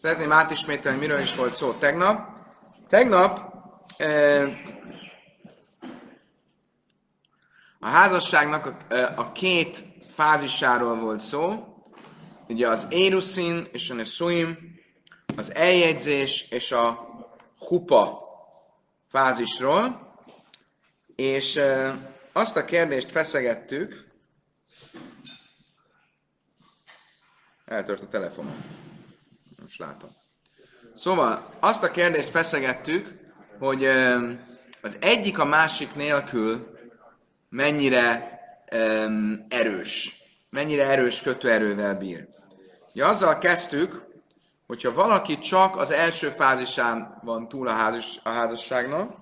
Szeretném átismételni, miről is volt szó tegnap. Tegnap e, a házasságnak a, a két fázisáról volt szó. Ugye az éruszin és a neszuim, az eljegyzés és a hupa fázisról. És e, azt a kérdést feszegettük, eltört a telefonom most látom. Szóval azt a kérdést feszegettük, hogy az egyik a másik nélkül mennyire erős, mennyire erős kötőerővel bír. Ugye azzal kezdtük, hogyha valaki csak az első fázisán van túl a, házis, a házasságnak,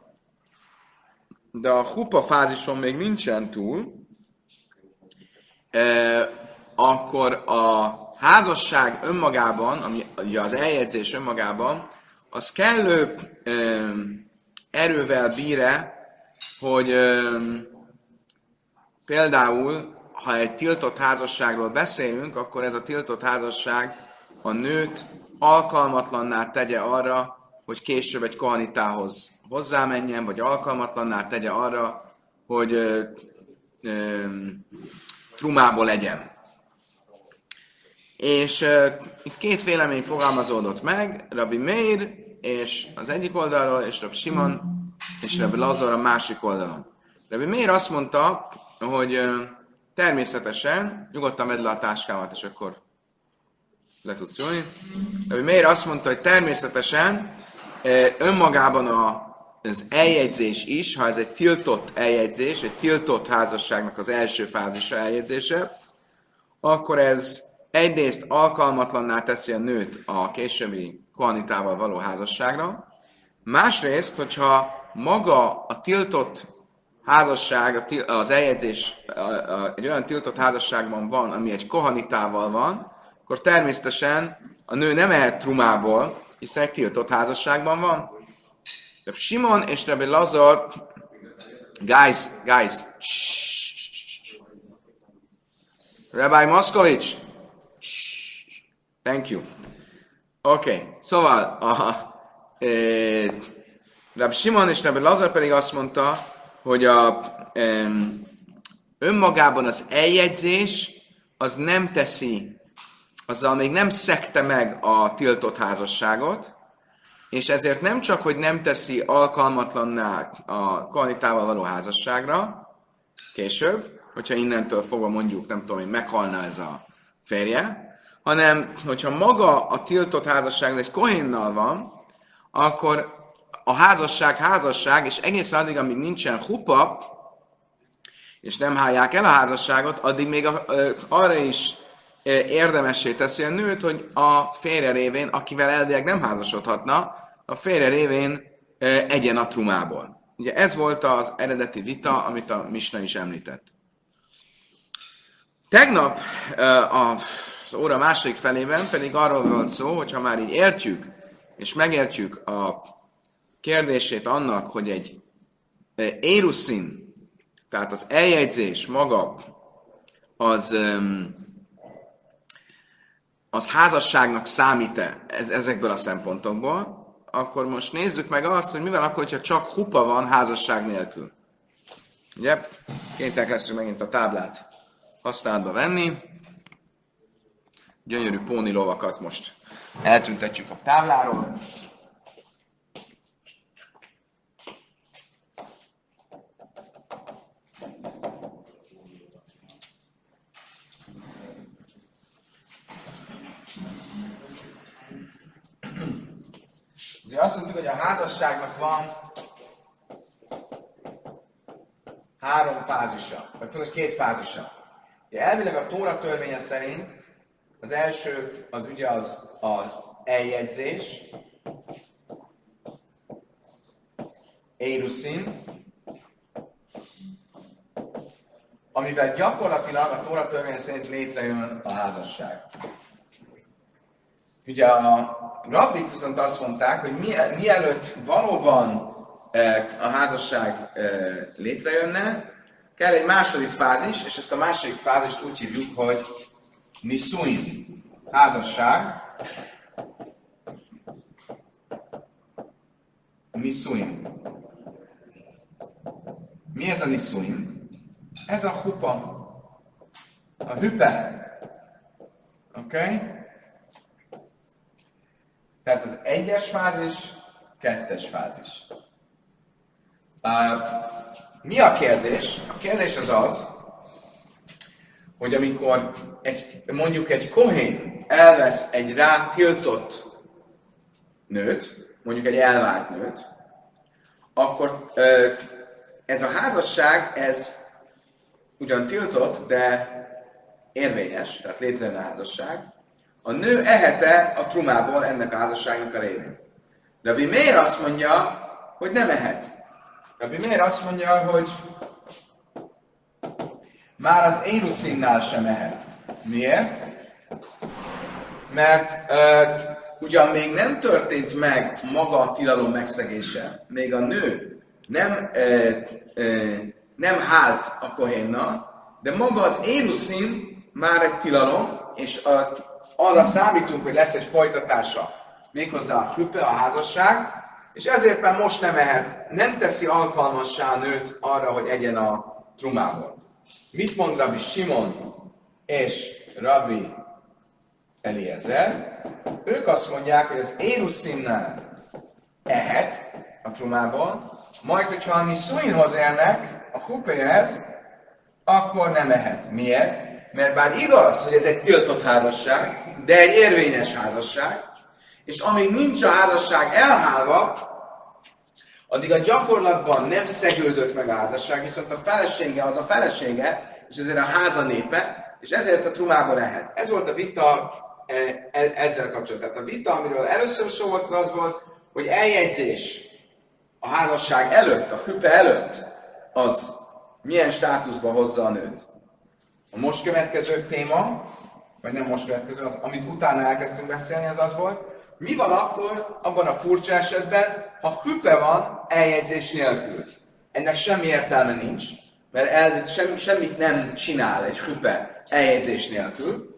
de a hupa fázison még nincsen túl, eh, akkor a házasság önmagában, ami ugye az eljegyzés önmagában, az kellő ö, erővel bír hogy ö, például, ha egy tiltott házasságról beszélünk, akkor ez a tiltott házasság a nőt alkalmatlanná tegye arra, hogy később egy kohanitához hozzámenjen, vagy alkalmatlanná tegye arra, hogy ö, ö, trumából legyen. És uh, itt két vélemény fogalmazódott meg, Rabbi Meir és az egyik oldalról, és Rabbi Simon és Rabbi Lazar a másik oldalon. Rabbi Meir azt mondta, hogy uh, természetesen, nyugodtan vedd le a táskámat, és akkor le tudsz jönni. Rabbi Meir azt mondta, hogy természetesen uh, önmagában a, az eljegyzés is, ha ez egy tiltott eljegyzés, egy tiltott házasságnak az első fázisa eljegyzése, akkor ez egyrészt alkalmatlanná teszi a nőt a későbbi kohanitával való házasságra, másrészt, hogyha maga a tiltott házasság, az eljegyzés egy olyan tiltott házasságban van, ami egy kohanitával van, akkor természetesen a nő nem ehet trumából, hiszen egy tiltott házasságban van. Reb Simon és Reb Lazar, guys, guys, Rabbi Moszkovics, Thank you. Oké, okay. szóval a, e, Rab Simon és Rab Lazar pedig azt mondta, hogy a, e, önmagában az eljegyzés az nem teszi, azzal még nem szekte meg a tiltott házasságot, és ezért nem csak, hogy nem teszi alkalmatlanná a kohanitával való házasságra, később, hogyha innentől fogva mondjuk, nem tudom hogy meghalna ez a férje, hanem hogyha maga a tiltott házasság egy kohénnal van, akkor a házasság házasság, és egészen addig, amíg nincsen hupa, és nem hálják el a házasságot, addig még a, arra is érdemessé teszi a nőt, hogy a férje révén, akivel elvileg nem házasodhatna, a férje révén egyen a trumából. Ugye ez volt az eredeti vita, amit a Misna is említett. Tegnap a az óra második felében pedig arról volt szó, hogy ha már így értjük, és megértjük a kérdését annak, hogy egy e, éruszin, tehát az eljegyzés maga, az, az házasságnak számít-e ez, ezekből a szempontokból, akkor most nézzük meg azt, hogy mivel akkor, hogyha csak hupa van házasság nélkül. Ugye? Kénytelenek leszünk megint a táblát használatba venni gyönyörű póni lovakat most eltüntetjük a tábláról. Ugye azt mondjuk, hogy a házasságnak van három fázisa, vagy most két fázisa. Ugye elvileg a Tóra törvénye szerint az első az ugye az, az eljegyzés, éruszin, amivel gyakorlatilag a Tóra törvény szerint létrejön a házasság. Ugye a rabbik viszont azt mondták, hogy mielőtt valóban e, a házasság e, létrejönne, kell egy második fázis, és ezt a második fázist úgy hívjuk, hogy Niszuin, házasság. Niszuin. Mi ez a niszuin? Ez a hupa. A hüpe. Oké? Okay? Tehát az egyes fázis, kettes fázis. Uh, mi a kérdés? A kérdés az az, hogy amikor egy, mondjuk egy kohén elvesz egy rá tiltott nőt, mondjuk egy elvált nőt, akkor ez a házasság, ez ugyan tiltott, de érvényes, tehát létrejön a házasság, a nő ehete a trumából ennek a házasságnak a révén. Rabbi miért azt mondja, hogy nem ehet? Rabbi miért azt mondja, hogy már az énuszinnál sem ehet. Miért? Mert uh, ugyan még nem történt meg maga a tilalom megszegése, még a nő nem, uh, uh, nem hált a kohénnal, de maga az énuszin már egy tilalom, és a, arra számítunk, hogy lesz egy folytatása, méghozzá a hüppe, a házasság, és ezért már most nem ehet, nem teszi alkalmassá a nőt arra, hogy egyen a trumából. Mit mond Rabbi Simon és Rabbi Eliezer? Ők azt mondják, hogy az érusszinnál ehet a trumából, majd, hogyha a niszuinhoz érnek, a hupéhez, akkor nem ehet. Miért? Mert bár igaz, hogy ez egy tiltott házasság, de egy érvényes házasság, és amíg nincs a házasság elhálva, addig a gyakorlatban nem szegődött meg a házasság, viszont a felesége az a felesége, és ezért a háza népe, és ezért a trumába lehet. Ez volt a vita e, e, ezzel kapcsolatban. Tehát a vita, amiről először szó volt, az az volt, hogy eljegyzés a házasság előtt, a füpe előtt, az milyen státuszba hozza a nőt. A most következő téma, vagy nem most következő, az, amit utána elkezdtünk beszélni, az az volt, mi van akkor abban a furcsa esetben, ha hüpe van eljegyzés nélkül? Ennek semmi értelme nincs, mert el, sem, semmit nem csinál egy hüpe eljegyzés nélkül,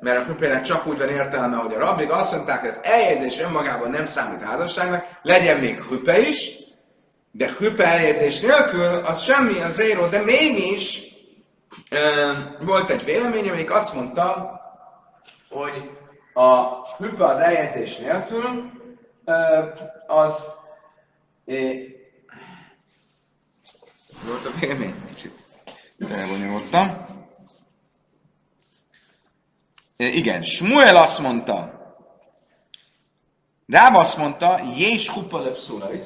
mert a hüpének csak úgy van értelme, hogy a rabbik azt mondták, hogy az eljegyzés önmagában nem számít házasságnak, legyen még hüpe is, de hüpe eljegyzés nélkül az semmi, az zéró, de mégis volt egy vélemény, amelyik azt mondta, hogy a hüppe az eljegyzés nélkül, az volt a vélemény? Kicsit elbonyolultam. Igen, Smuel azt mondta, Ráv azt mondta, Jés hupa lepszulais.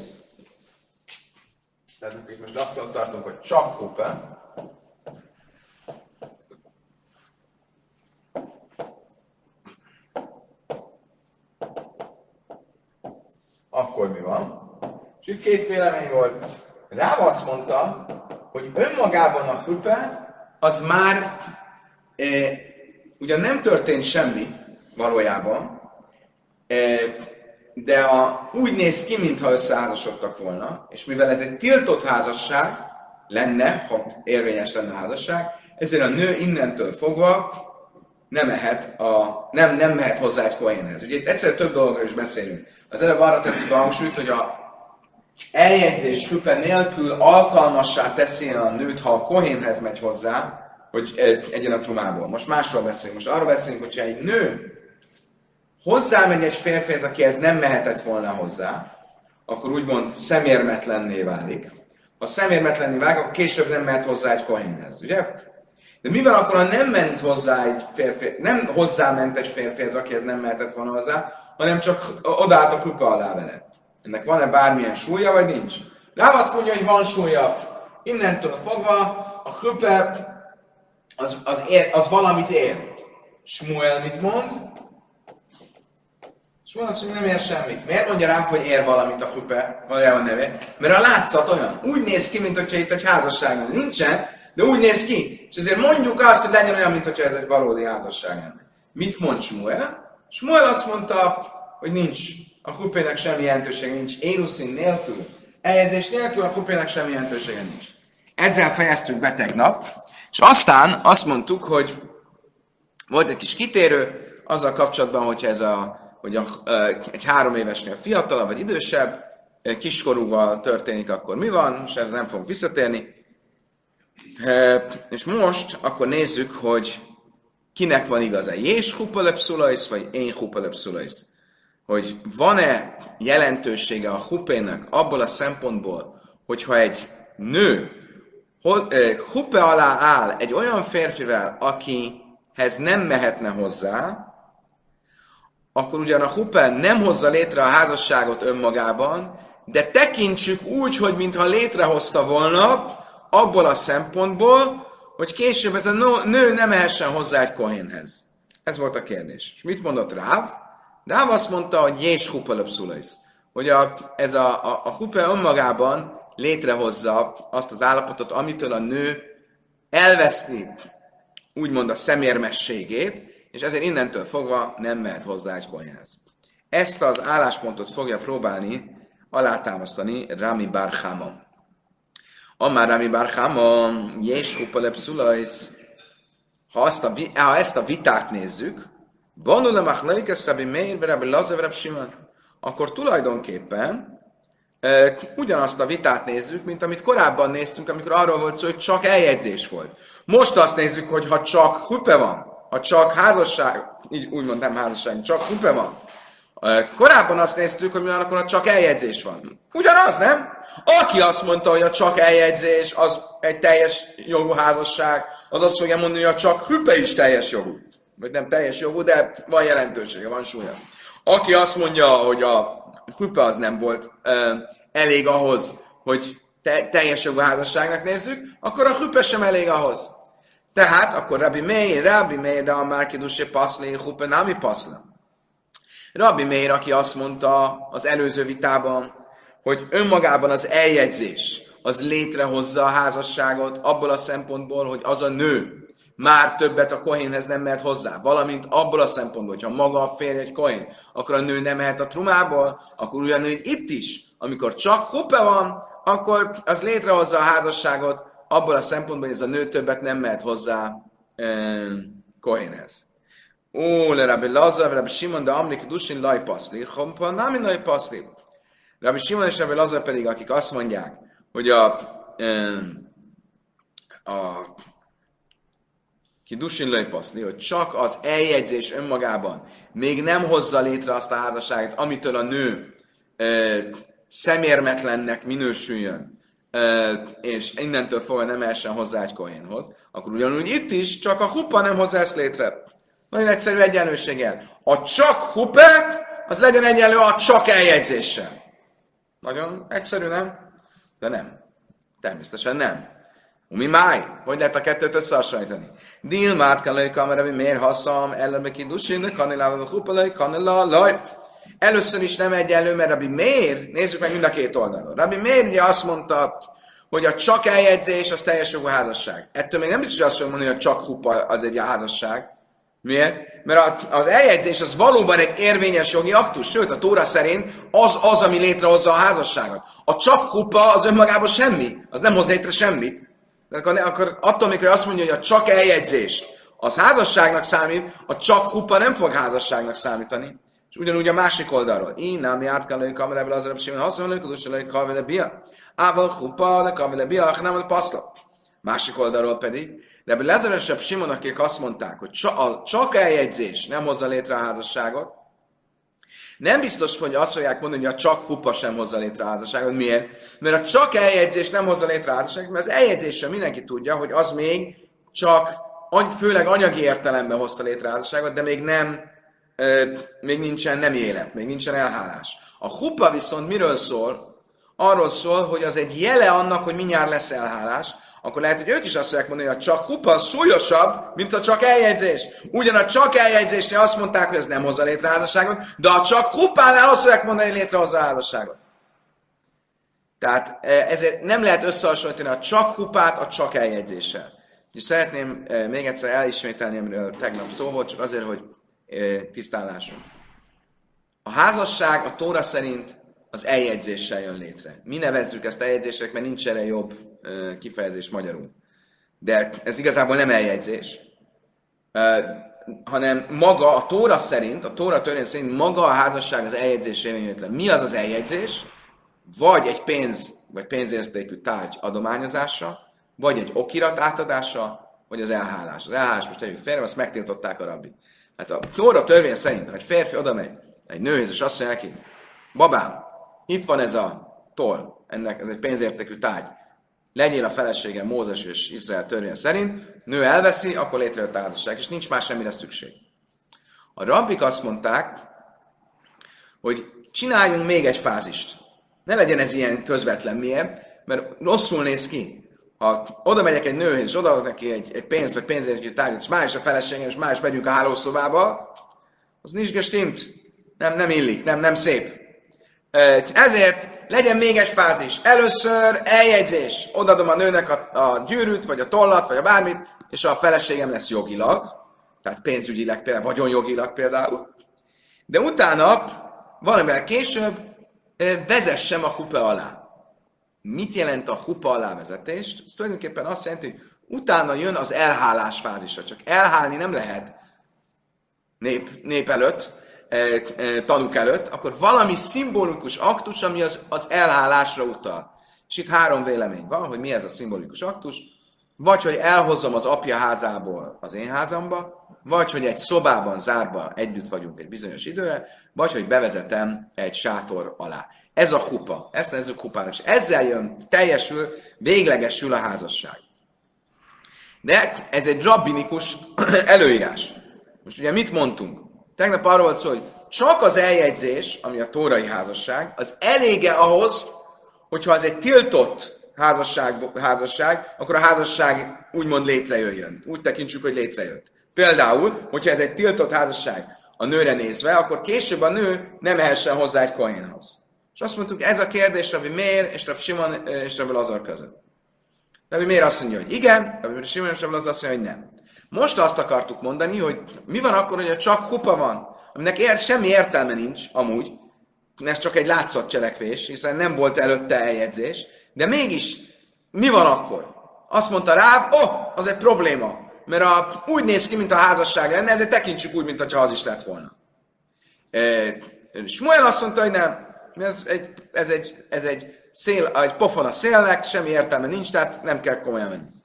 Tehát itt most attól tartunk, hogy csak hupa. Akkor mi van? És itt két vélemény volt. Rá azt mondta, hogy önmagában a hüpe az már e, ugyan nem történt semmi valójában, e, de a, úgy néz ki, mintha összeházasodtak volna, és mivel ez egy tiltott házasság lenne, ha érvényes lenne a házasság, ezért a nő innentől fogva nem mehet, a, nem, nem mehet hozzá egy kohénhez. Ugye itt egyszerűen több dologról is beszélünk. Az előbb arra tettük a hangsúlyt, hogy a eljegyzés hüpe nélkül alkalmassá teszi a nőt, ha a kohénhez megy hozzá, hogy egyen a trumából. Most másról beszélünk. Most arról beszélünk, hogyha egy nő hozzámegy egy férfihez, akihez nem mehetett volna hozzá, akkor úgymond szemérmetlenné válik. Ha szemérmetlenné válik, akkor később nem mehet hozzá egy kohénhez, ugye? De mi van akkor, ha nem ment hozzá egy férfi, nem hozzáment egy férfihez, akihez nem mehetett volna hozzá, hanem csak odaállt a kupa alá vele. Ennek van-e bármilyen súlya, vagy nincs? Mondja, hogy van súlya. Innentől fogva a hüpe az, az, ér, az valamit ér. Smuel mit mond? Smuel azt mondja, nem ér semmit. Miért mondja rám, hogy ér valamit a hüpe? Valójában ér. Mert a látszat olyan. Úgy néz ki, mint hogyha itt egy házasság nincsen, de úgy néz ki. És ezért mondjuk azt, hogy legyen olyan, mint hogyha ez egy valódi házasság lenne. Mit mond Smuel? Smuel azt mondta, hogy nincs a hupének semmi jelentősége, nincs énuszin nélkül, eljegyzés nélkül a hupének semmi jelentősége nincs. Ezzel fejeztük be tegnap, és aztán azt mondtuk, hogy volt egy kis kitérő azzal kapcsolatban, hogyha ez a hogy a, egy három évesnél fiatalabb vagy idősebb, kiskorúval történik, akkor mi van? Most ez nem fogunk visszatérni. És most akkor nézzük, hogy kinek van igaza, Jés hupalepszulajsz, vagy én hupalepszulajsz. Hogy van-e jelentősége a hupének abból a szempontból, hogyha egy nő hupe alá áll egy olyan férfivel, akihez nem mehetne hozzá, akkor ugyan a hupe nem hozza létre a házasságot önmagában, de tekintsük úgy, hogy mintha létrehozta volna, abból a szempontból, hogy később ez a nő nem mehessen hozzá egy kohénhez. Ez volt a kérdés. És mit mondott Ráv? Ráv azt mondta, hogy jés hupalöpszulajsz. Hogy a, ez a, a, a hupe önmagában létrehozza azt az állapotot, amitől a nő elveszti úgymond a szemérmességét, és ezért innentől fogva nem mehet hozzá egy kohénhez. Ezt az álláspontot fogja próbálni alátámasztani Rami Barhama. Amár Rami Barhama, Jés Hupalepszulajsz, ha, azt a, ha ezt a vitát nézzük, Banul a Machlaikesz Rabbi Meir, Rabbi Lazav, Simon, akkor tulajdonképpen e, ugyanazt a vitát nézzük, mint amit korábban néztünk, amikor arról volt szó, hogy csak eljegyzés volt. Most azt nézzük, hogy ha csak hupe van, ha csak házasság, így úgymond nem házasság, csak hupe van, Korábban azt néztük, hogy mi van akkor, ha csak eljegyzés van. Ugyanaz, nem? Aki azt mondta, hogy a csak eljegyzés az egy teljes jogú házasság, az azt fogja mondani, hogy a csak hüppe is teljes jogú. Vagy nem teljes jogú, de van jelentősége, van súlya. Aki azt mondja, hogy a hüppe az nem volt uh, elég ahhoz, hogy te, teljes jogú házasságnak nézzük, akkor a hüppe sem elég ahhoz. Tehát akkor Rabbi Meir, Rabbi Meir, de a Márkidusé paszli, hüppe nami paszla. Rabbi Meir, aki azt mondta az előző vitában, hogy önmagában az eljegyzés az létrehozza a házasságot abból a szempontból, hogy az a nő már többet a kohénhez nem mehet hozzá. Valamint abból a szempontból, hogy ha maga a férj egy kohén, akkor a nő nem mehet a trumából, akkor ugyanúgy itt is, amikor csak hoppe van, akkor az létrehozza a házasságot abból a szempontból, hogy ez a nő többet nem mehet hozzá eh, kohénhez. Ó, le Rabbi Lazar, Rabbi Simon, de Amlik Dusin laj paszli, hompa nem laj paszli. Rabbi Simon és Rabbi Lazar pedig, akik azt mondják, hogy a, a Kidusin laj paszli, hogy csak az eljegyzés önmagában még nem hozza létre azt a házasságot, amitől a nő e, szemérmetlennek minősüljön, e, és innentől fogva nem essen hozzá egy kohénhoz, akkor ugyanúgy itt is csak a hupa nem hozza ezt létre. Nagyon egyszerű egyenlőséggel. A csak hupe, az legyen egyenlő a csak eljegyzéssel. Nagyon egyszerű, nem? De nem. Természetesen nem. Mi máj? Hogy lehet a kettőt összehasonlítani? Dilmát kell kamera, miért haszam, ellenbe ki dusin, kanilával hupalai, kanilálaj. Először is nem egyenlő, mert Rabbi miért? Nézzük meg mind a két oldalon. Rabbi miért ugye azt mondta, hogy a csak eljegyzés az teljes jogú házasság. Ettől még nem biztos, hogy azt mondani, hogy a csak hupa az egy házasság, Miért? Mert az eljegyzés az valóban egy érvényes jogi aktus, sőt a Tóra szerint az az, ami létrehozza a házasságot. A csak hupa az önmagában semmi, az nem hoz létre semmit. De akkor, akkor attól, mikor azt mondja, hogy a csak eljegyzés az házasságnak számít, a csak hupa nem fog házasságnak számítani. És ugyanúgy a másik oldalról. Én nem járt kell lőni kamerából az arab hogy hasonló, hogy az lőni kavele bia. Ával hupa, de kavele bia, nem a paszla. Másik oldalról pedig, de ebben lezeresebb Simon, akik azt mondták, hogy a csak eljegyzés nem hozza létre a házasságot, nem biztos, hogy azt fogják mondani, hogy a csak hupa sem hozza létre a házasságot. Miért? Mert a csak eljegyzés nem hozza létre a házasságot, mert az eljegyzéssel mindenki tudja, hogy az még csak főleg anyagi értelemben hozta létre a házasságot, de még nem, még nincsen nem élet, még nincsen elhálás. A hupa viszont miről szól? Arról szól, hogy az egy jele annak, hogy mindjárt lesz elhálás, akkor lehet, hogy ők is azt fogják mondani, hogy a csak hupa az súlyosabb, mint a csak eljegyzés. Ugyan a csak eljegyzésnél azt mondták, hogy ez nem hozza létre házasságot, de a csak hupánál azt fogják mondani, hogy létrehozza házasságot. Tehát e, ezért nem lehet összehasonlítani a csak hupát a csak eljegyzéssel. És szeretném e, még egyszer elismételni, amiről tegnap szó volt, csak azért, hogy e, tisztán A házasság a Tóra szerint az eljegyzéssel jön létre. Mi nevezzük ezt eljegyzések, mert nincs erre jobb kifejezés magyarul. De ez igazából nem eljegyzés. hanem maga a Tóra szerint, a Tóra törvény szerint maga a házasság az eljegyzés érvényetlen. Mi az az eljegyzés? Vagy egy pénz, vagy pénzértékű tárgy adományozása, vagy egy okirat átadása, vagy az elhálás. Az elhálás most tegyük félre, azt megtiltották a rabbi. Hát a Tóra törvény szerint, ha egy férfi oda megy egy nőhöz, és azt mondja neki, babám, itt van ez a toll, ennek ez egy pénzértékű tárgy, legyél a felesége Mózes és Izrael törvény szerint, nő elveszi, akkor létrejött a házasság, és nincs más semmire szükség. A rabbik azt mondták, hogy csináljunk még egy fázist. Ne legyen ez ilyen közvetlen. Miért? Mert rosszul néz ki. Ha oda megyek egy nőhöz, és odaadok neki egy, egy pénzt, vagy pénzért tárgyat, és már a feleségem, és már is megyünk a hálószobába, az nincs gestimmt. Nem, nem illik, nem, nem szép. Ezért legyen még egy fázis. Először eljegyzés. Odadom a nőnek a, a gyűrűt, vagy a tollat, vagy a bármit, és a feleségem lesz jogilag, tehát pénzügyileg például, vagyonjogilag például. De utána, valamivel később, vezessem a hupe alá. Mit jelent a hupa alá vezetést? Ez tulajdonképpen azt jelenti, hogy utána jön az elhálás fázisa. Csak elhálni nem lehet nép, nép előtt, tanúk előtt, akkor valami szimbolikus aktus, ami az, az elhálásra utal. És itt három vélemény van, hogy mi ez a szimbolikus aktus. Vagy, hogy elhozom az apja házából az én házamba, vagy, hogy egy szobában zárva együtt vagyunk egy bizonyos időre, vagy, hogy bevezetem egy sátor alá. Ez a hupa, ezt nevezzük hupának, és ezzel jön, teljesül, véglegesül a házasság. De ez egy rabbinikus előírás. Most ugye mit mondtunk? Tegnap arról volt szó, hogy csak az eljegyzés, ami a tórai házasság, az elége ahhoz, hogyha az egy tiltott házasság, házasság, akkor a házasság úgymond létrejöjjön. Úgy tekintsük, hogy létrejött. Például, hogyha ez egy tiltott házasság a nőre nézve, akkor később a nő nem ehessen hozzá egy kohénhoz. És azt mondtuk, ez a kérdés Rabbi Mér és Rabbi Simon és Rabbi Lazar között. Rabbi Mér azt mondja, hogy igen, Rabbi Simon és Rabbi Lazar azt mondja, hogy nem. Most azt akartuk mondani, hogy mi van akkor, hogy csak hupa van, aminek ér, semmi értelme nincs, amúgy, ez csak egy látszott cselekvés, hiszen nem volt előtte eljegyzés, de mégis, mi van akkor? Azt mondta rá, oh, az egy probléma, mert a, úgy néz ki, mint a házasság lenne, ezért tekintsük úgy, mint az is lett volna. E, Smuel azt mondta, hogy nem, ez egy, ez egy, ez egy, szél, egy pofon a szélnek, semmi értelme nincs, tehát nem kell komolyan menni.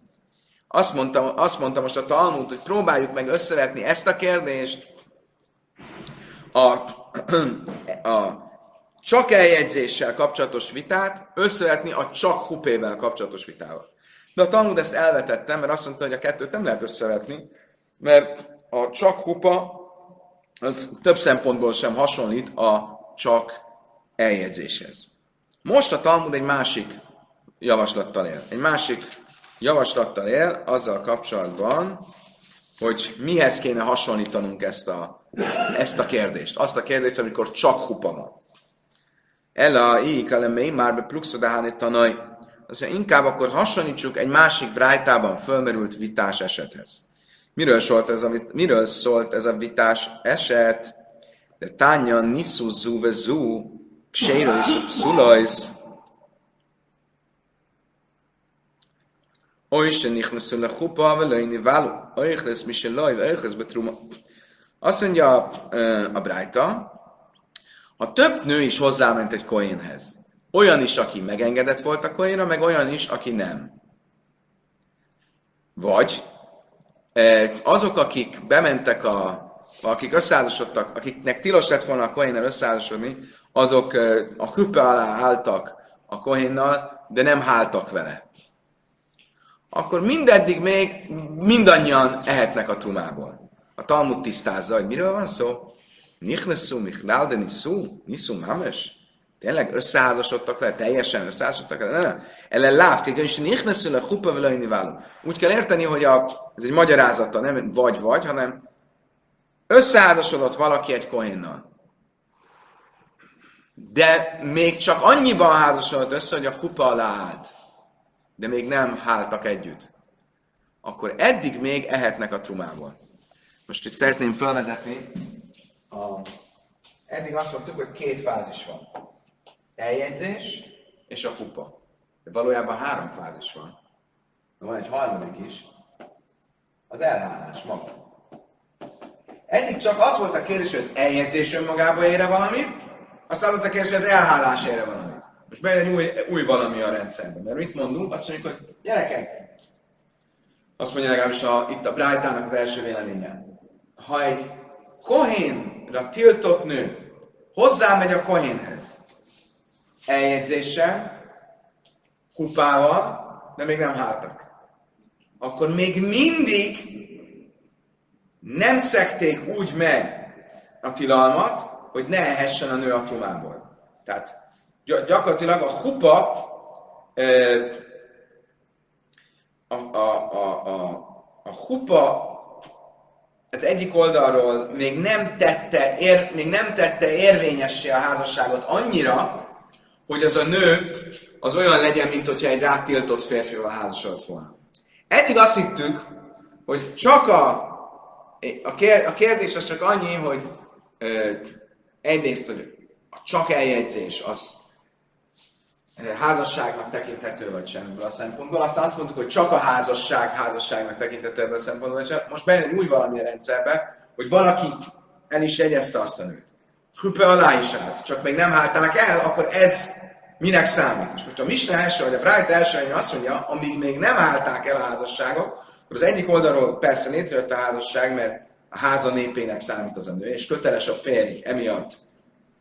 Azt mondta, azt mondta most a Talmud, hogy próbáljuk meg összevetni ezt a kérdést a, a csak eljegyzéssel kapcsolatos vitát összevetni a csak hupével kapcsolatos vitával. De a Talmud ezt elvetette, mert azt mondta, hogy a kettőt nem lehet összevetni, mert a csak hupa az több szempontból sem hasonlít a csak eljegyzéshez. Most a Talmud egy másik javaslattal él. Egy másik javaslattal él azzal kapcsolatban, hogy mihez kéne hasonlítanunk ezt a, ezt a kérdést. Azt a kérdést, amikor csak hupa van. Ella i már be pluxodáháni tanaj. Mondja, inkább akkor hasonlítsuk egy másik brájtában fölmerült vitás esethez. Miről szólt ez a, miről szólt ez a vitás eset? De tánya niszu zu zu, ksérős szulajsz, Oise nichnasu lechupa, velei nivalu. Oichles miseloi, oichles betruma. Azt mondja a, a Brájta, ha több nő is hozzáment egy koénhez, olyan is, aki megengedett volt a koénra, meg olyan is, aki nem. Vagy azok, akik bementek a, akik összeházasodtak, akiknek tilos lett volna a kohénnel összeházasodni, azok a hüpe alá álltak a kohénnal, de nem háltak vele akkor mindeddig még mindannyian ehetnek a trumából. A Talmud tisztázza, hogy miről van szó. Nichnesszú, michlál, de niszú, niszú, mames. Tényleg összeházasodtak vele, teljesen összeházasodtak vele? Nem. Ellen láv, és nichnesszú le chupa vele Úgy kell érteni, hogy a, ez egy magyarázata, nem vagy-vagy, hanem összeházasodott valaki egy kohénnal. De még csak annyiban házasodott össze, hogy a hupa alá állt de még nem háltak együtt, akkor eddig még ehetnek a trumából. Most itt szeretném felvezetni, a... eddig azt mondtuk, hogy két fázis van. Eljegyzés és a kupa. De valójában három fázis van. De van egy harmadik is, az elhálás maga. Eddig csak az volt a kérdés, hogy az eljegyzés önmagába ére valamit, aztán az volt a kérdés, hogy az elhálás ére valamit. Most bejön új, új valami a rendszerben. Mert mit mondunk? Azt mondjuk, hogy gyerekek, azt mondja legalábbis a, itt a Brájtának az első véleménye. Ha egy kohénra tiltott nő hozzámegy a kohénhez eljegyzéssel, kupával, de még nem háltak. Akkor még mindig nem szekték úgy meg a tilalmat, hogy ne ehessen a nő a tumából. Tehát gyakorlatilag a hupa a, a, a, a, a hupa az egyik oldalról még nem tette, ér, még nem tette érvényessé a házasságot annyira, hogy az a nő az olyan legyen, mint hogyha egy rátiltott férfival házasodott volna. Eddig azt hittük, hogy csak a, a, kér, a kérdés az csak annyi, hogy ö, egyrészt, hogy csak eljegyzés az házasságnak tekinthető vagy sem ebből a szempontból. Aztán azt mondtuk, hogy csak a házasság házasságnak tekinthető ebből a szempontból, sem. Most bejön egy új valami a rendszerbe, hogy valaki el is jegyezte azt a nőt. Hüppe alá is állt, csak még nem hálták el, akkor ez minek számít? És most a Misna első, vagy a Bright első azt mondja, amíg még nem állták el a házasságot, akkor az egyik oldalról persze létrejött a házasság, mert a háza népének számít az a nő, és köteles a férj emiatt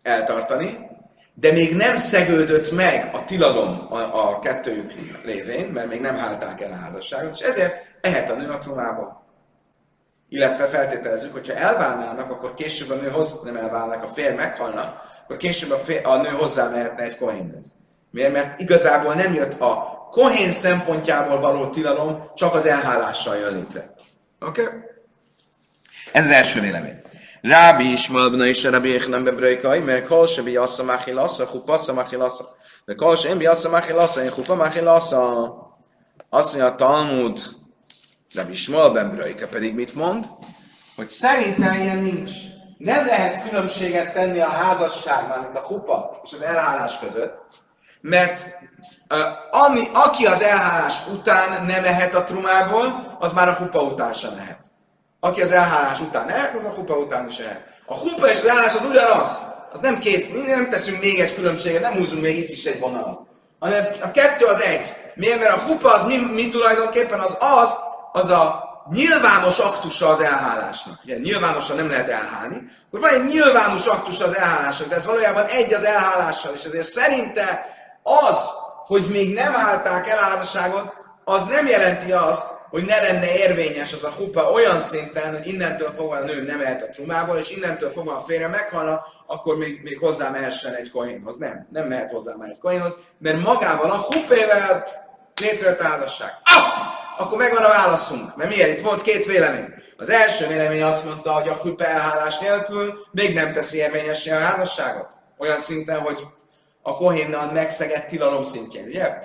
eltartani, de még nem szegődött meg a tilalom a, a kettőjük lévén, mert még nem hálták el a házasságot, és ezért ehet a nő a trumába. Illetve feltételezzük, hogyha elválnának, akkor később a nő hoz, nem elválnak, a férj meghalna, akkor később a, fér, a nő hozzá mehetne egy kohénhez. Miért? Mert igazából nem jött a kohén szempontjából való tilalom, csak az elhálással jön létre. Oké? Okay? Ez az első vélemény. Rábi is malbna is Rabbi Echnem bebrőkai, mert kol se bi assza machilassa, chupa machilassa. De kol se bi assza machilassa, én chupa machilassa. Azt mondja a Talmud, Rabbi Ismael ben pedig mit mond? Hogy szerintem ilyen nincs. Nem lehet különbséget tenni a házasságban, mint a kupa és az elhálás között, mert uh, ami, aki az elhálás után nem ehet a trumából, az már a kupa után sem lehet. Aki az elhálás után ehet, az a kupa után is ehet. A kupa és az elhálás az ugyanaz. Az nem két, nem teszünk még egy különbséget, nem húzunk még itt is egy vonalat. Hanem a kettő az egy. Miért? Mert a kupa az mi, mi tulajdonképpen az az, az a nyilvános aktusa az elhálásnak. Ugye nyilvánosan nem lehet elhálni. Akkor van egy nyilvános aktusa az elhálásnak, de ez valójában egy az elhálással, és ezért szerinte az, hogy még nem állták el házasságot, az nem jelenti azt, hogy ne lenne érvényes az a hupa olyan szinten, hogy innentől fogva a nő nem ehet a trumából, és innentől fogva a férje meghalna, akkor még, még hozzá mehessen egy kohénhoz. Nem, nem mehet hozzá már egy kohénhoz, mert magával a hupével létrejött házasság. Ah! akkor megvan a válaszunk. Mert miért? Itt volt két vélemény. Az első vélemény azt mondta, hogy a hüppe elhálás nélkül még nem teszi érvényessé a házasságot. Olyan szinten, hogy a kohénnal megszegett tilalom szintjén, ugye?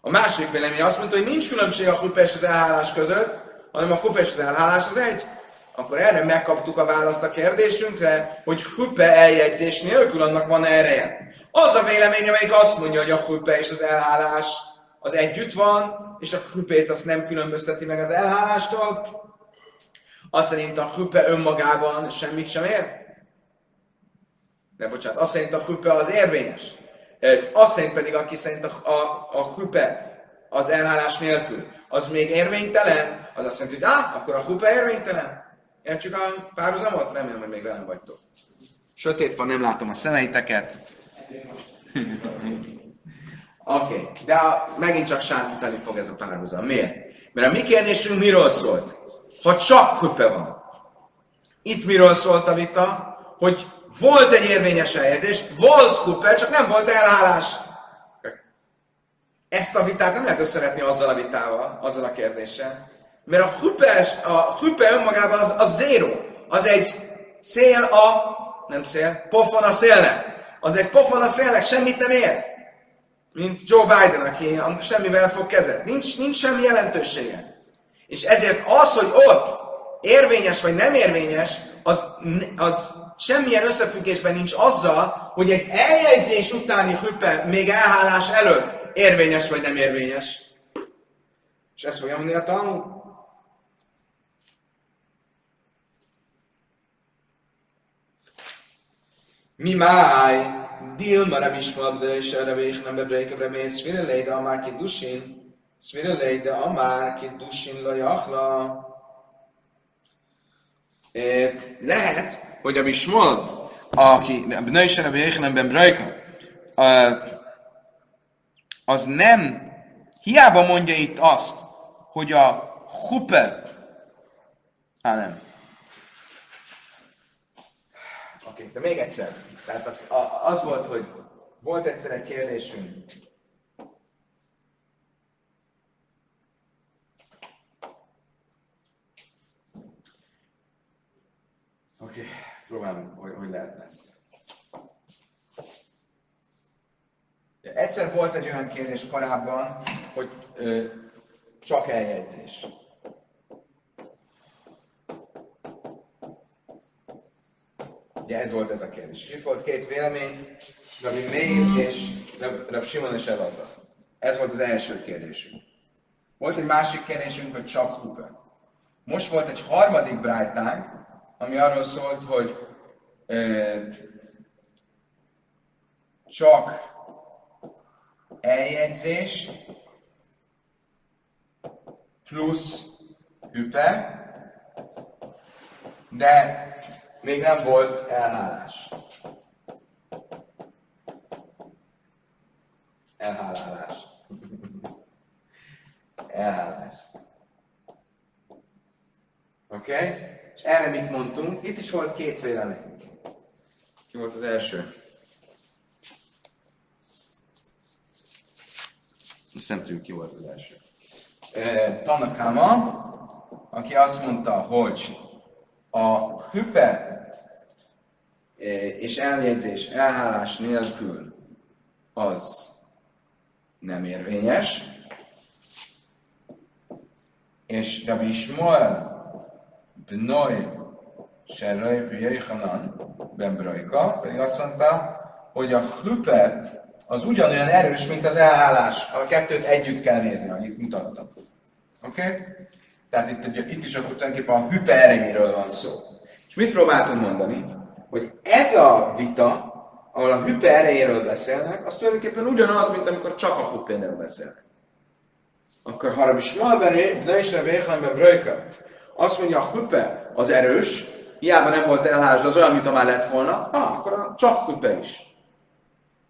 A másik vélemény azt mondta, hogy nincs különbség a hüppe és az elhálás között, hanem a hüppe és az elhálás az egy. Akkor erre megkaptuk a választ a kérdésünkre, hogy hüppe eljegyzés nélkül annak van ereje. Az a vélemény, amelyik azt mondja, hogy a hüppe és az elhálás az együtt van, és a krupét azt nem különbözteti meg az elhálástól, azt szerint a krüpe önmagában semmit sem ér. De bocsánat, azt szerint a krüpe az érvényes. Azt szerint pedig, aki szerint a, a, a krüpe az elhálás nélkül, az még érvénytelen, az azt jelenti, hogy ah, akkor a krüpe érvénytelen. Értjük a párhuzamot? Remélem, hogy még velem vagytok. Sötét van, nem látom a szemeiteket. Oké, okay. de a, megint csak sántítani fog ez a párhuzam. Miért? Mert a mi kérdésünk miről szólt? Ha csak hüppe van. Itt miről szólt a vita? Hogy volt egy érvényes eljegyzés, volt hüppe, csak nem volt elhálás. Ezt a vitát nem lehet összevetni azzal a vitával, azzal a kérdéssel. Mert a hüppe, a hüppe önmagában az, az zéro. Az egy szél a, nem szél, pofon a szélnek. Az egy pofon a szélnek, semmit nem ér mint Joe Biden, aki semmivel fog kezet. Nincs, nincs semmi jelentősége. És ezért az, hogy ott érvényes vagy nem érvényes, az, az semmilyen összefüggésben nincs azzal, hogy egy eljegyzés utáni hüppe még elhálás előtt érvényes vagy nem érvényes. És ezt fogja mondani a Talmud. Mi máj, Dilma Rabbi Ishmael és Rabbi Yechnem Bebreika Rabbi Szvire Leida Amár Kiddusin, Szvire Leida Amár Kiddusin Lajachla. Lehet, hogy a Ishmael, aki Bnei is Rabbi Yechnem Bebreika, az nem, hiába mondja itt azt, hogy a hupe, á nem. Oké, okay, de még egyszer. Tehát az volt, hogy volt egyszer egy kérdésünk, okay, próbálom, hogy, hogy lehetne ezt. Egyszer volt egy olyan kérdés korábban, hogy ö, csak eljegyzés. Ugye ez volt ez a kérdés. És itt volt két vélemény, Rabbi Meir és Rab Simon és Elazar. Ez volt az első kérdésünk. Volt egy másik kérdésünk, hogy csak Hupe. Most volt egy harmadik brájtánk, ami arról szólt, hogy csak eljegyzés plusz hüpe, de még nem volt elhálás. Elhálálás. Elhálás. Oké? Okay? És erre mit mondtunk? Itt is volt két vélemény. Ki volt az első? Ezt nem tudjuk, ki volt az első. Tanakama, aki azt mondta, hogy a hüpe és eljegyzés, elhálás nélkül az nem érvényes, és Rabbi Ishmael Bnoi Serrai Jöjhanan Ben Brajka pedig azt mondta, hogy a hüpe az ugyanolyan erős, mint az elhálás. A kettőt együtt kell nézni, itt mutattam. Oké? Okay? Tehát itt, ugye, itt is akkor tulajdonképpen a hüpe erejéről van szó. És mit próbáltunk mondani? Hogy ez a vita, ahol a hüpe erejéről beszélnek, az tulajdonképpen ugyanaz, mint amikor csak a hüpénél beszélnek. Akkor ha Rabbi Shmuel de is Rabbi Echlemben Bröjka azt mondja, a hüpe az erős, hiába nem volt elhálás, az olyan, mint ha már lett volna, ah, akkor a csak hüpe is.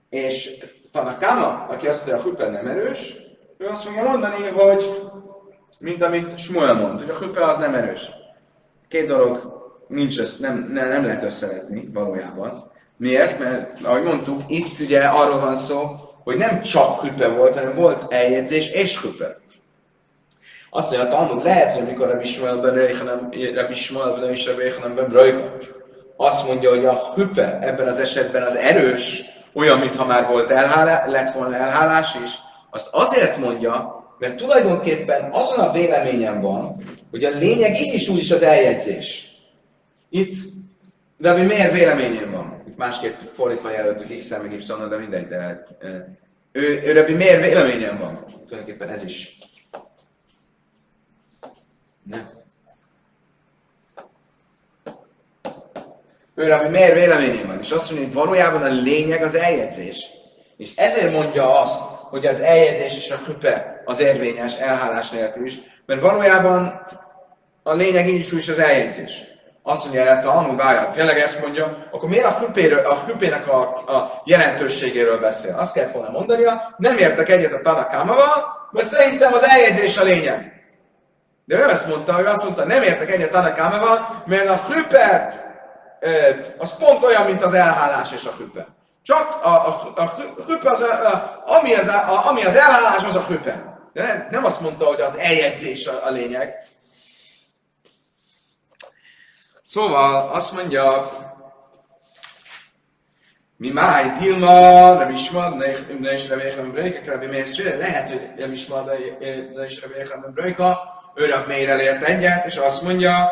És Tanakama, aki azt mondja, a hüpe nem erős, ő azt fogja mondani, hogy mint amit Smuel mond, hogy a hüpe az nem erős. Két dolog nincs, össze, nem, nem, nem lehet összevetni valójában. Miért? Mert, ahogy mondtuk, itt ugye arról van szó, hogy nem csak hüpe volt, hanem volt eljegyzés és hüpe. Azt mondja, a Talmud lehet, hogy amikor Rabbi Shmuelben Reichanem, Rabbi Shmuelben és Rabbi Reichanemben azt mondja, hogy a hüpe ebben az esetben az erős, olyan, mintha már volt elhálás, lett volna elhálás is, azt azért mondja, mert tulajdonképpen azon a véleményem van, hogy a lényeg így is úgy is az eljegyzés. Itt Rabbi miért véleményem van? Itt másképp fordítva jelöltük x meg y de mindegy, de hát, ő, ő Rabbi miért véleményem van? Tulajdonképpen ez is. Nem. Ő Rabbi miért véleményem van? És azt mondja, hogy valójában a lényeg az eljegyzés. És ezért mondja azt, hogy az eljegyzés és a hüpe az érvényes elhálás nélkül is, mert valójában a lényeg így is az eljegyzés. Azt mondja el, a várjál, tényleg ezt mondja, akkor miért a, hüpéről, a hüpének a, a jelentőségéről beszél? Azt kellett volna mondania, nem értek egyet a Tanakámával, mert szerintem az eljegyzés a lényeg. De ő nem ezt mondta, ő azt mondta, nem értek egyet Tanakámával, mert a hüpe az pont olyan, mint az elhálás és a hüpe. Csak a, a, a hüpe, az, a, ami, az, a, ami az elállás, az a hüpe. De nem, nem azt mondta, hogy az eljegyzés a, a lényeg. Szóval azt mondja, mi máj Dilma, nem is van, ne is remélem Brejka, Rabbi Meir lehet, hogy nem is van, ne is remélem Brejka, a Meir ért egyet, és azt mondja,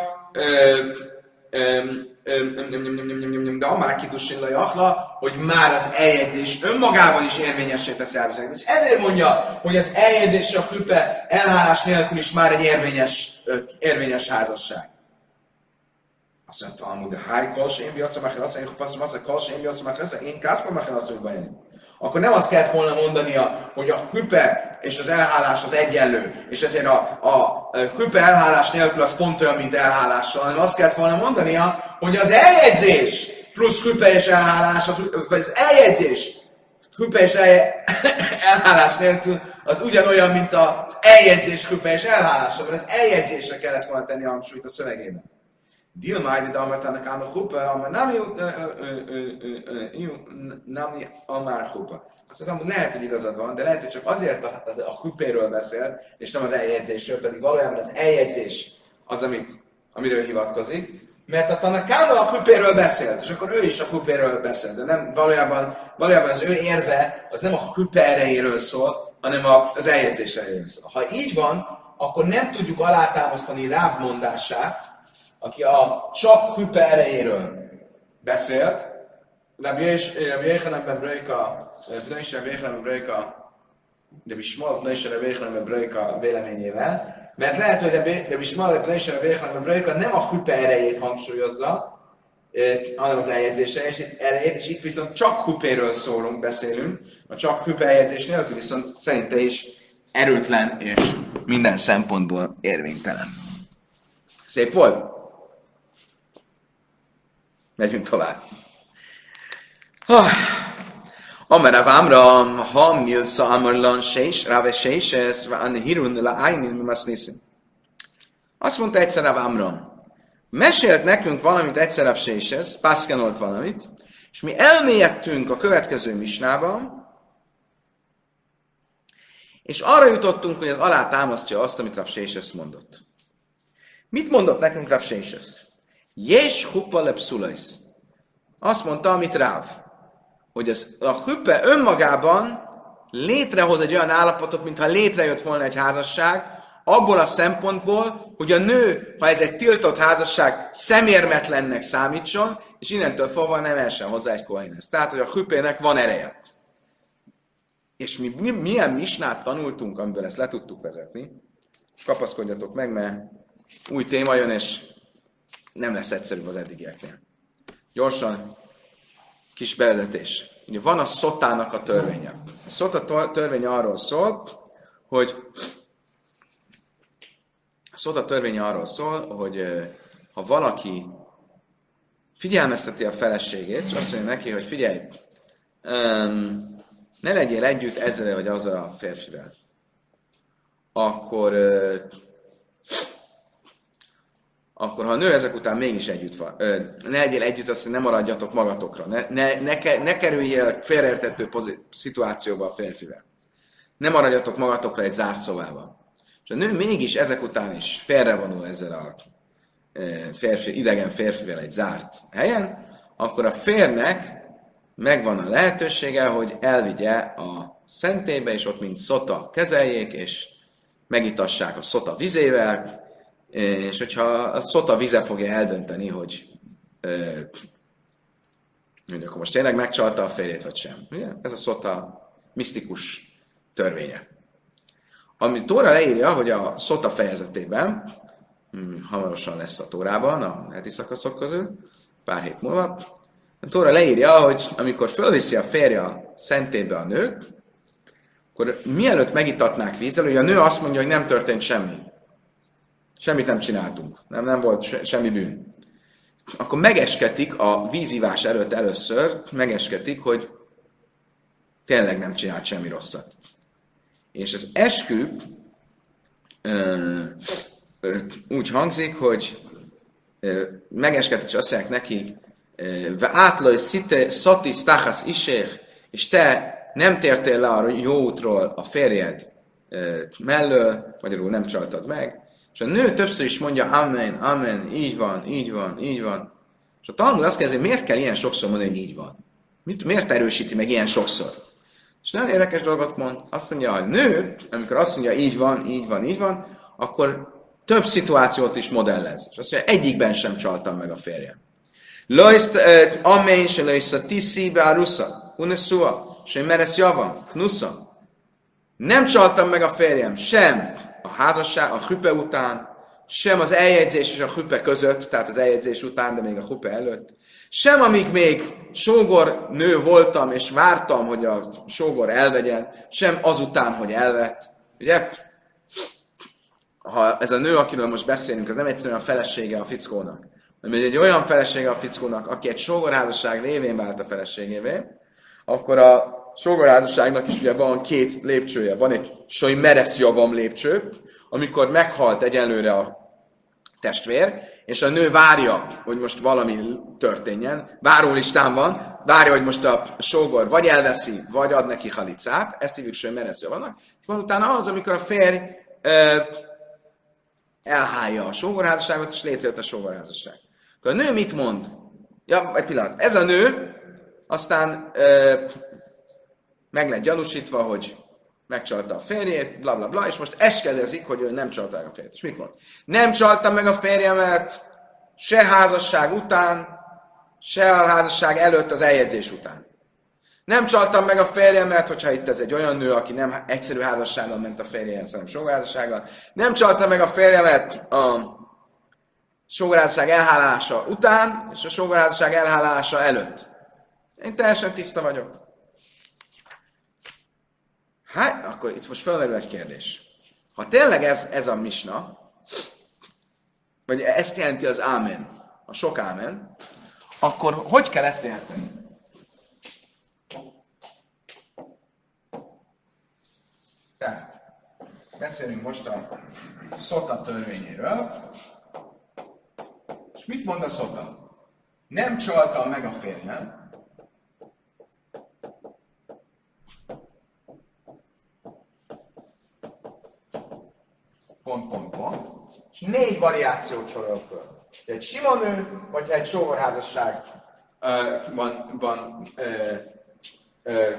de a már kidusin lajachla, hogy már az eljegyzés önmagában is érvényessé teszi áldozatot. És ezért mondja, hogy az eljegyzés a fülpe elhálás nélkül is már egy érvényes, érvényes házasság. Azt mondta, amúgy de háj, kals, én biasszom, meg azt én passzom azt, kals, én kászpom, meg azt mondja, akkor nem azt kellett volna mondania, hogy a hüpe és az elhálás az egyenlő, és ezért a, a hüpe elhálás nélkül az pont olyan, mint elhálással, hanem azt kellett volna mondania, hogy az eljegyzés plusz hüpe és elhálás, az, vagy az eljegyzés hüpe és elhálás nélkül az ugyanolyan, mint az eljegyzés hüpe és elhálása, mert az eljegyzésre kellett volna tenni a hangsúlyt a szövegében. Dilmájdi damartának ám a hupa, amár nami amár hupa. Azt mondtam, hogy lehet, hogy igazad van, de lehet, hogy csak azért a, az, a hupéről beszél, és nem az eljegyzésről, pedig valójában az eljegyzés az, amit, amiről hivatkozik, mert a Tanakáma a hupéről beszélt, és akkor ő is a hupéről beszél, de nem, valójában, valójában az ő érve az nem a hüpe erejéről szól, hanem az eljegyzés erejéről szól. Ha így van, akkor nem tudjuk alátámasztani Ráv mondását, aki a csak hüpe erejéről beszélt, Rabbi Yechanan ben Breika, Rabbi Yechanan ben Breika, Rabbi Shmuel ben Yechanan ben Breika véleményével, mert lehet, hogy Rabbi Shmuel ben Yechanan ben Breika nem a hüpe erejét hangsúlyozza, hanem az eljegyzése és itt, erejét, és itt viszont csak hüpéről szólunk, beszélünk, a csak hüpe eljegyzés nélkül viszont szerinte is erőtlen és minden szempontból érvénytelen. Szép volt? Megyünk tovább. Amer Rav Amram, ha milsa amarlan sés, rave séses, van hirun la ájnin mi niszim. Azt mondta egyszer Rav Amram, mesélt nekünk valamit egyszer Rav séses, pászkenolt valamit, és mi elmélyedtünk a következő misnában, és arra jutottunk, hogy az alá támasztja azt, amit Rav Séses mondott. Mit mondott nekünk Rav Séses? Jés huppa lepszulajsz. Azt mondta, amit Ráv, hogy ez, a hüppe önmagában létrehoz egy olyan állapotot, mintha létrejött volna egy házasság, abból a szempontból, hogy a nő, ha ez egy tiltott házasság, szemérmetlennek számítson, és innentől fogva nem essen hozzá egy kohénhez. Tehát, hogy a hüppének van ereje. És mi, mi milyen misnát tanultunk, amiből ezt le tudtuk vezetni, és kapaszkodjatok meg, mert új téma jön, és nem lesz egyszerűbb az eddigieknél. Gyorsan, kis bevezetés. Ugye van a szotának a törvénye. A szota törvény arról szól, hogy a szota törvény arról szól, hogy ha valaki figyelmezteti a feleségét, és azt mondja neki, hogy figyelj, um, ne legyél együtt ezzel vagy azzal a férfivel, akkor akkor ha a nő ezek után mégis együtt van, ö, ne legyél együtt, azt nem maradjatok magatokra, ne, ne, ne, ke, ne kerüljél félreértető szituációba a férfivel. Ne maradjatok magatokra egy zárt szobába. És a nő mégis ezek után is félrevonul ezzel a férfi, idegen férfivel egy zárt helyen, akkor a férnek megvan a lehetősége, hogy elvigye a szentébe, és ott mint szota kezeljék, és megitassák a szota vizével, és hogyha a szota vize fogja eldönteni, hogy, hogy akkor most tényleg megcsalta a férjét, vagy sem. Ugye? Ez a szota misztikus törvénye. Ami Tóra leírja, hogy a szota fejezetében, hm, hamarosan lesz a Tórában, a heti szakaszok közül, pár hét múlva, a Tóra leírja, hogy amikor fölviszi a férje a szentébe a nőt, akkor mielőtt megitatnák vízzel, hogy a nő azt mondja, hogy nem történt semmi. Semmit nem csináltunk. Nem, nem volt se, semmi bűn. Akkor megesketik a vízivás előtt először, megesketik, hogy tényleg nem csinált semmi rosszat. És az eskü ö, ö, úgy hangzik, hogy ö, megesketik, és azt mondják neki, ve átlaj szati stachas isér, és te nem tértél le a jó útról a férjed mellől, magyarul nem csaltad meg, és a nő többször is mondja, amen, amen, így van, így van, így van. És a Talmud azt kezdi, miért kell ilyen sokszor mondani, hogy így van? Mit, miért erősíti meg ilyen sokszor? És nagyon érdekes dolgot mond. Azt mondja, a nő, amikor azt mondja, így van, így van, így van, akkor több szituációt is modellez. És azt mondja, egyikben sem csaltam meg a férjem. Lojszt, amen, se lojszt a tiszi be a rusza, uneszua, se meresz javam, knusza. Nem csaltam meg a férjem, sem házasság, a hüpe után, sem az eljegyzés és a hüpe között, tehát az eljegyzés után, de még a hüpe előtt, sem amíg még sógor nő voltam, és vártam, hogy a sógor elvegyen, sem azután, hogy elvett. Ugye? Ha ez a nő, akiről most beszélünk, az nem egyszerűen a felesége a fickónak, hanem egy olyan felesége a fickónak, aki egy sógorházasság révén vált a feleségévé, akkor a sógorházasságnak is ugye van két lépcsője. Van egy soj meresz javam lépcső, amikor meghalt egyelőre a testvér, és a nő várja, hogy most valami történjen, várólistán van, várja, hogy most a sógor vagy elveszi, vagy ad neki halicát, ezt hívjuk soj meresz javannak, és van utána az, amikor a férj ö, elhálja a sógorházasságot, és létrejött a sógorházasság. Akkor a nő mit mond? Ja, egy pillanat. Ez a nő aztán ö, meg lett gyanúsítva, hogy megcsalta a férjét, bla bla bla, és most eskedezik, hogy ő nem csalta meg a férjét. És mond? Nem csaltam meg a férjemet se házasság után, se a házasság előtt az eljegyzés után. Nem csaltam meg a férjemet, hogyha itt ez egy olyan nő, aki nem egyszerű házassággal ment a férjehez, hanem sógorházassággal. Nem csaltam meg a férjemet a sógorházasság elhálása után, és a sógorházasság elhálása előtt. Én teljesen tiszta vagyok. Hát, akkor itt most felmerül egy kérdés. Ha tényleg ez, ez a misna, vagy ezt jelenti az ámen, a sok ámen, akkor hogy kell ezt érteni? Tehát, beszélünk most a szota törvényéről, és mit mond a szota? Nem csaltam meg a férjem, pont, pont, pont, és négy variációt sorol föl. Egy sima nő, vagy egy sógorházasság uh, van, van uh, uh,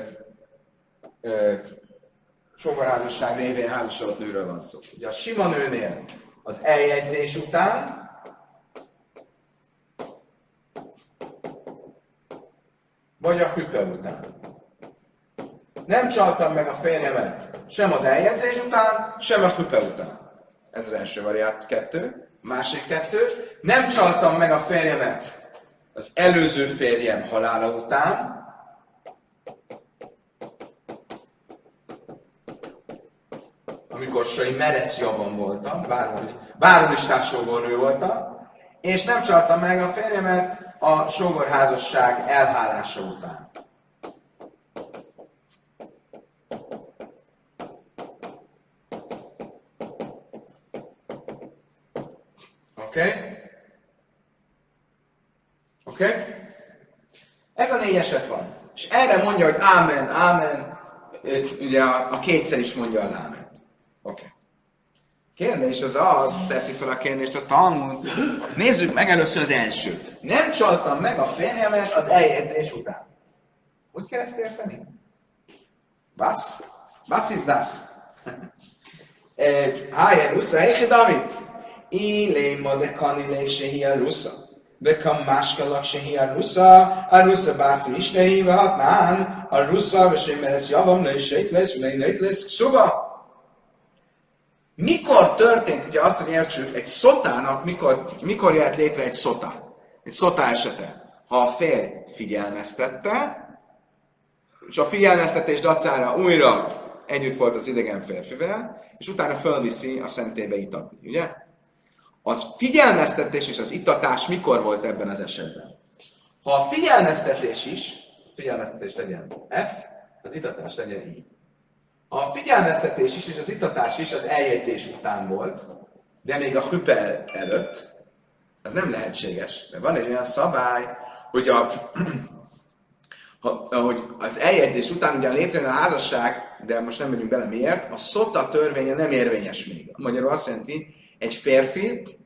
uh, sógorházasság révén házasodott nőről van szó. Ugye a sima nőnél az eljegyzés után vagy a küpe után. Nem csaltam meg a férjemet sem az eljegyzés után, sem a küpe után. Ez az első variált kettő. Másik kettő. Nem csaltam meg a férjemet az előző férjem halála után, amikor Sai meresz javan voltam, bárhol sógornő voltam, és nem csaltam meg a férjemet a sógorházasság elhálása után. Oké? Okay? Oké? Okay? Ez a négy eset van. És erre mondja, hogy ámen, ámen, ugye a, a kétszer is mondja az áment. Oké. Okay. Kérdés az az, teszi fel a kérdést a Talmud. Nézzük meg először az elsőt. Nem csaltam meg a férjemet az eljegyzés után. Hogy kell ezt érteni? Was? Was ist das? Hájer, Rusza, David. Vekam máskala sehi arusza, arusza bászi istehi vahatnán, arusza vesemeres javam ne is lesz, ne nőt lesz szuba. Mikor történt, ugye azt, hogy értsük, egy szotának mikor, mikor jött létre egy szota? Egy szota esete. Ha a férj figyelmeztette, és a figyelmeztetés dacára újra együtt volt az idegen férfivel, és utána fölviszi a szentébe itatni, ugye? Az figyelmeztetés és az itatás mikor volt ebben az esetben? Ha a figyelmeztetés is, figyelmeztetés legyen F, az itatás legyen I. A figyelmeztetés is és az itatás is az eljegyzés után volt, de még a hüpel előtt, az nem lehetséges. De van egy olyan szabály, hogy, a, hogy az eljegyzés után ugyan létrejön a házasság, de most nem megyünk bele miért, a szota törvénye nem érvényes még. Magyarul azt jelenti, egy férfi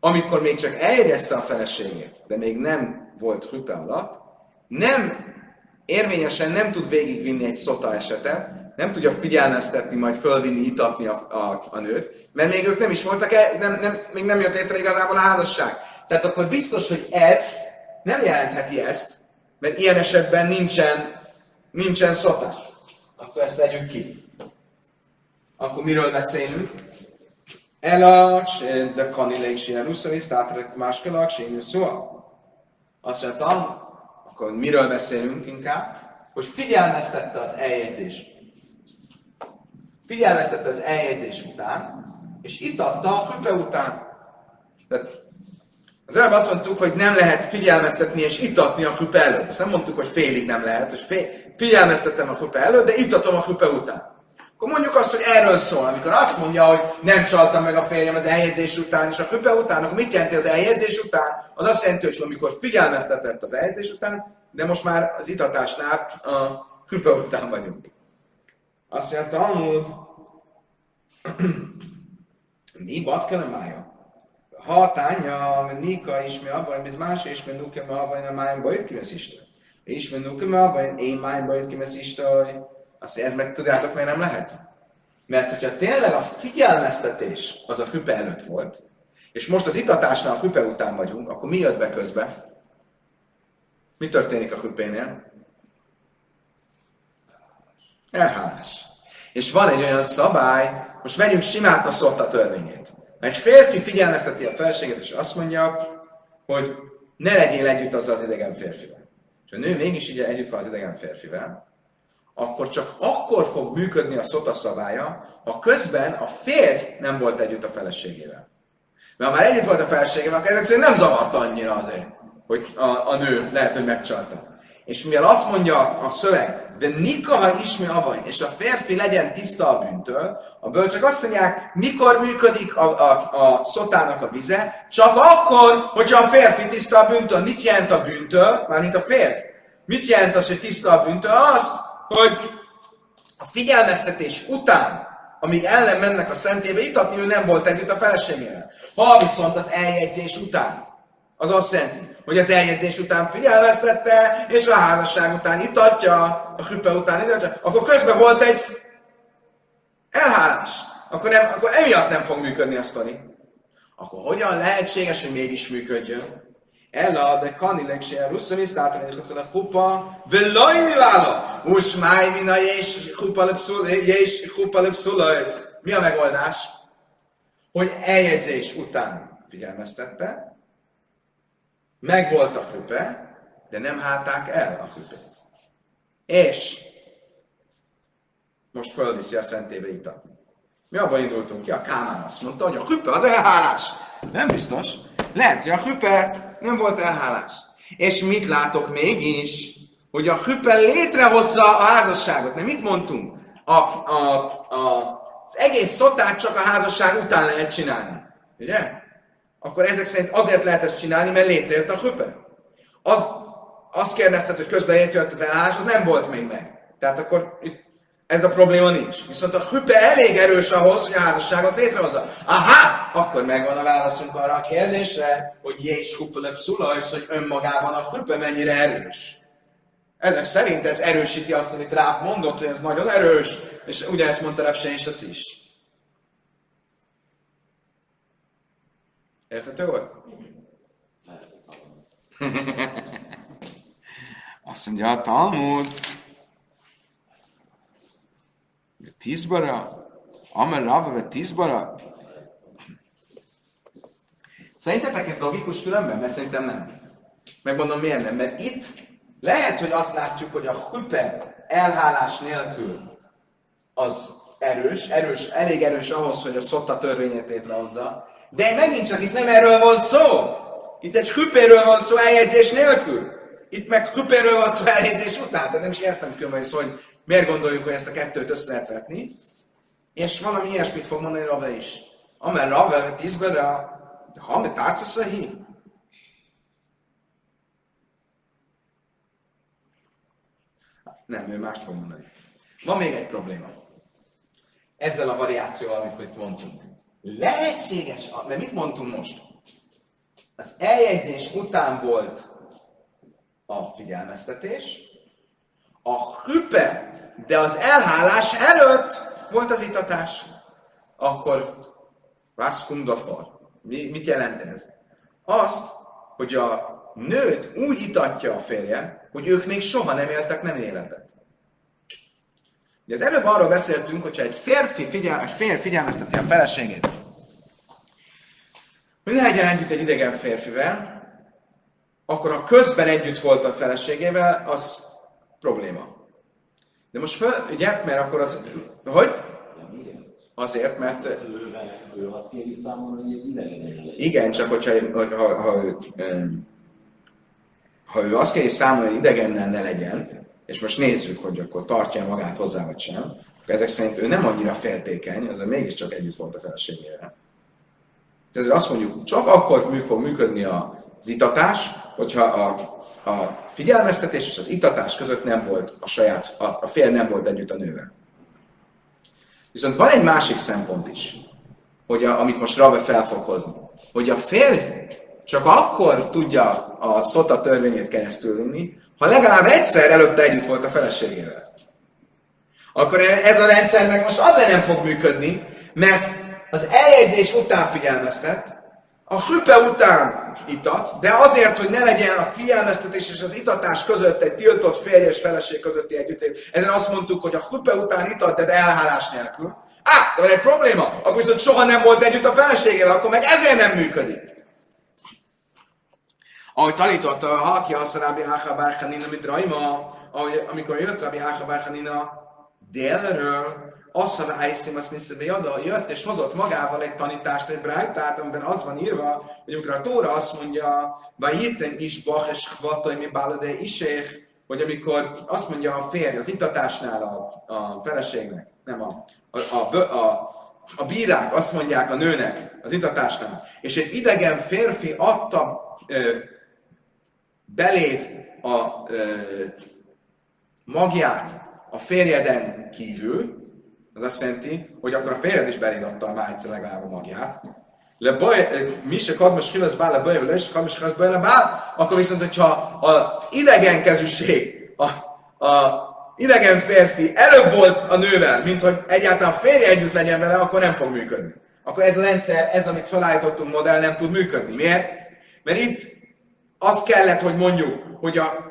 amikor még csak eljegyezte a feleségét, de még nem volt hüpe alatt, nem érvényesen nem tud végigvinni egy szota esetet, nem tudja figyelmeztetni, majd fölvinni, itatni a, a, a nőt, mert még ők nem is voltak, el, nem, nem, még nem jött létre igazából a házasság. Tehát akkor biztos, hogy ez nem jelentheti ezt, mert ilyen esetben nincsen, nincsen szota. Akkor ezt legyünk ki. Akkor miről beszélünk? De kanilék sien ruszani, státrek máskelak, sén szóval. Azt mondtam, akkor miről beszélünk inkább? Hogy figyelmeztette az eljegyzés. Figyelmeztette az eljegyzés után, és itt adta a hüpe után. Tehát az előbb azt mondtuk, hogy nem lehet figyelmeztetni és itatni a hüpe előtt. Ezt nem mondtuk, hogy félig nem lehet, hogy fél, figyelmeztettem a hüpe előtt, de itatom a hüpe után. Akkor mondjuk azt, hogy erről szól. Amikor azt mondja, hogy nem csaltam meg a férjem az eljegyzés után és a hüpe után, akkor mit jelenti az eljegyzés után? Az azt jelenti, hogy amikor figyelmeztetett az eljegyzés után, de most már az itatásnál a hüpe után vagyunk. Azt mondja, Talmud, mi mája? Ha tánya, Nika is mi abban, ez más, és mi nuke mi abban, a májam bajt kivesz Isten. És mi nuke mi abban, én májam bajt kivesz Isten. Azt mondja, ez meg tudjátok, miért nem lehet? Mert hogyha tényleg a figyelmeztetés az a hüpe előtt volt, és most az itatásnál a hüpe után vagyunk, akkor mi jött be közbe? Mi történik a hüpénél? Elhálás. És van egy olyan szabály, most vegyünk simát a szotta törvényét. Egy férfi figyelmezteti a felséget, és azt mondja, hogy ne legyél együtt azzal az idegen férfivel. És a nő mégis így együtt van az idegen férfivel, akkor csak akkor fog működni a szota szabálya, ha közben a férj nem volt együtt a feleségével. Mert ha már együtt volt a feleségével, akkor ezek szerint nem zavart annyira azért, hogy a, a nő lehet, hogy megcsalta. És mivel azt mondja a szöveg, de nikaha ismi avain, és a férfi legyen tiszta a bűntől, a bölcsök azt mondják, mikor működik a, a, a szotának a vize, csak akkor, hogyha a férfi tiszta a bűntől. Mit jelent a bűntől? Mármint a férfi. Mit jelent az, hogy tiszta a bűntől? Azt, hogy a figyelmeztetés után, amíg ellen mennek a szentébe itatni, ő nem volt együtt a feleségével. Ha viszont az eljegyzés után, az azt jelenti, hogy az eljegyzés után figyelmeztette, és a házasság után itatja, a hüppe után itatja, akkor közben volt egy elhálás. Akkor, nem, akkor emiatt nem fog működni a sztori. Akkor hogyan lehetséges, hogy mégis működjön? De kanilek se russzom is, látom, hogy a chupa, velajni lála, us máj mina és chupa lepszula, Mi a megoldás? Hogy eljegyzés után figyelmeztette, Megvolt a füpe, de nem hálták el a füpét. És most fölviszi a szentébe itatni. Mi abban indultunk ki, a Kámán azt mondta, hogy a hüpe az elhálás. Nem biztos. Lehet, hogy a hüpe nem volt elhálás. És mit látok mégis? Hogy a hüpe létrehozza a házasságot. Nem mit mondtunk? A, a, a, az egész szotát csak a házasság után lehet csinálni. Ugye? akkor ezek szerint azért lehet ezt csinálni, mert létrejött a hüpe. Az, azt kérdezted, hogy közben létrejött az elállás, az nem volt még meg. Tehát akkor itt ez a probléma nincs. Viszont a hüpe elég erős ahhoz, hogy a házasságot létrehozza. Aha! Akkor megvan a válaszunk arra a kérdésre, hogy Jés Huppelep Szulajsz, hogy önmagában a hüpe mennyire erős. Ezek szerint ez erősíti azt, amit Ráf mondott, hogy ez nagyon erős, és ugye ezt mondta Ráf és az is. Érthető volt? Azt mondja a Talmud, tízbara, Amer Rabba, vagy tízbara. Szerintetek ez logikus különben? Mert szerintem nem. Megmondom miért nem. Mert itt lehet, hogy azt látjuk, hogy a hüpe elhálás nélkül az erős, erős, elég erős ahhoz, hogy a szotta törvényét létrehozza, de megint csak itt nem erről volt szó. Itt egy hüpéről van szó eljegyzés nélkül. Itt meg hüpéről van szó eljegyzés után. Tehát nem is értem különben hogy miért gondoljuk, hogy ezt a kettőt össze lehet vetni. És valami ilyesmit fog mondani Rave is. Amer Rave tízbe, ha mi tárcsa Nem, ő mást fog mondani. Van még egy probléma. Ezzel a variációval, amit mondtunk. Lehetséges, mert mit mondtunk most? Az eljegyzés után volt a figyelmeztetés, a hüpe, de az elhálás előtt volt az itatás. Akkor Vaszkundafar. Mi, mit jelent ez? Azt, hogy a nőt úgy itatja a férje, hogy ők még soha nem éltek nem életet. Ugye az előbb arról beszéltünk, hogyha egy férfi, figyel, egy férj figyelmezteti a feleségét, hogy ne legyen együtt egy idegen férfivel, akkor ha közben együtt volt a feleségével, az probléma. De most föl, ugye, mert akkor az, hogy? Azért, mert... Ő azt kéri számon, hogy egy Igen, csak hogyha, ha, ha, ha, ha ő azt kéri számon, hogy idegennel ne legyen, és most nézzük, hogy akkor tartja magát hozzá, vagy sem, akkor ezek szerint ő nem annyira féltékeny, az mégiscsak együtt volt a feleségével. Ezért azt mondjuk, csak akkor fog működni az itatás, hogyha a, a figyelmeztetés és az itatás között nem volt a saját, a, a fél nem volt együtt a nővel. Viszont van egy másik szempont is, hogy a, amit most Rave fel fog hozni, hogy a férj csak akkor tudja a szota törvényét keresztül vinni, ha legalább egyszer előtte együtt volt a feleségével. Akkor ez a rendszer meg most azért nem fog működni, mert az eljegyzés után figyelmeztet, a hüpe után itat, de azért, hogy ne legyen a figyelmeztetés és az itatás között egy tiltott férj és feleség közötti együttélés. Ezen azt mondtuk, hogy a hüpe után itat, de elhálás nélkül. Á, de van egy probléma, akkor viszont soha nem volt együtt a feleségével, akkor meg ezért nem működik. Ahogy tanította, ha ki azt Rabbi Áha Bárhanina, mint Raima, ahogy, amikor jött Rabbi Áha Bárhanina délről, Asszal Ájszim azt Niszebe Jada jött és hozott magával egy tanítást, egy brájtát, amiben az van írva, hogy amikor a Tóra azt mondja, Vajiten is Bach és Hvataj mi Bálade Iséh, hogy amikor azt mondja a férj az itatásnál a, a feleségnek, nem a, a, a, a, a bírák azt mondják a nőnek az itatásnál, és egy idegen férfi adta ö, beléd a ö, magját a férjeden kívül, az azt jelenti, hogy akkor a férjed is beléd adta a májce legalább a magját. Le baj, eh, mi se kadmas kilasz bál, le baj, le se kadmas kilasz le bál, akkor viszont, hogyha az idegen kezűség, a, a idegen férfi előbb volt a nővel, mint hogy egyáltalán a férje együtt legyen vele, akkor nem fog működni. Akkor ez a rendszer, ez, amit felállítottunk modell, nem tud működni. Miért? Mert itt azt kellett, hogy mondjuk, hogy a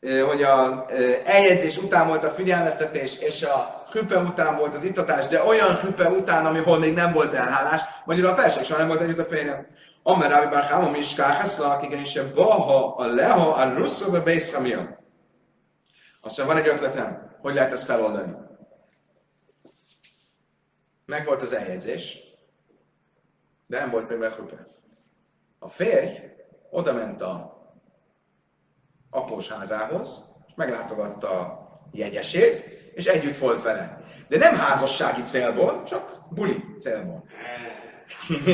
hogy a eljegyzés után volt a figyelmeztetés, és a hüpe után volt az itatás, de olyan hüpe után, amihol még nem volt elhálás, magyarul a felség soha nem volt együtt a férjem. Amer Rabbi Bar Chama is káheszla, igenis a baha, a leha, a russzó, a beiszkamia. Aztán van egy ötletem, hogy lehet ezt feloldani. Meg volt az eljegyzés, de nem volt még hüpe. A férj oda ment a após házához, és meglátogatta a jegyesét, és együtt volt vele. De nem házassági célból, csak buli célból.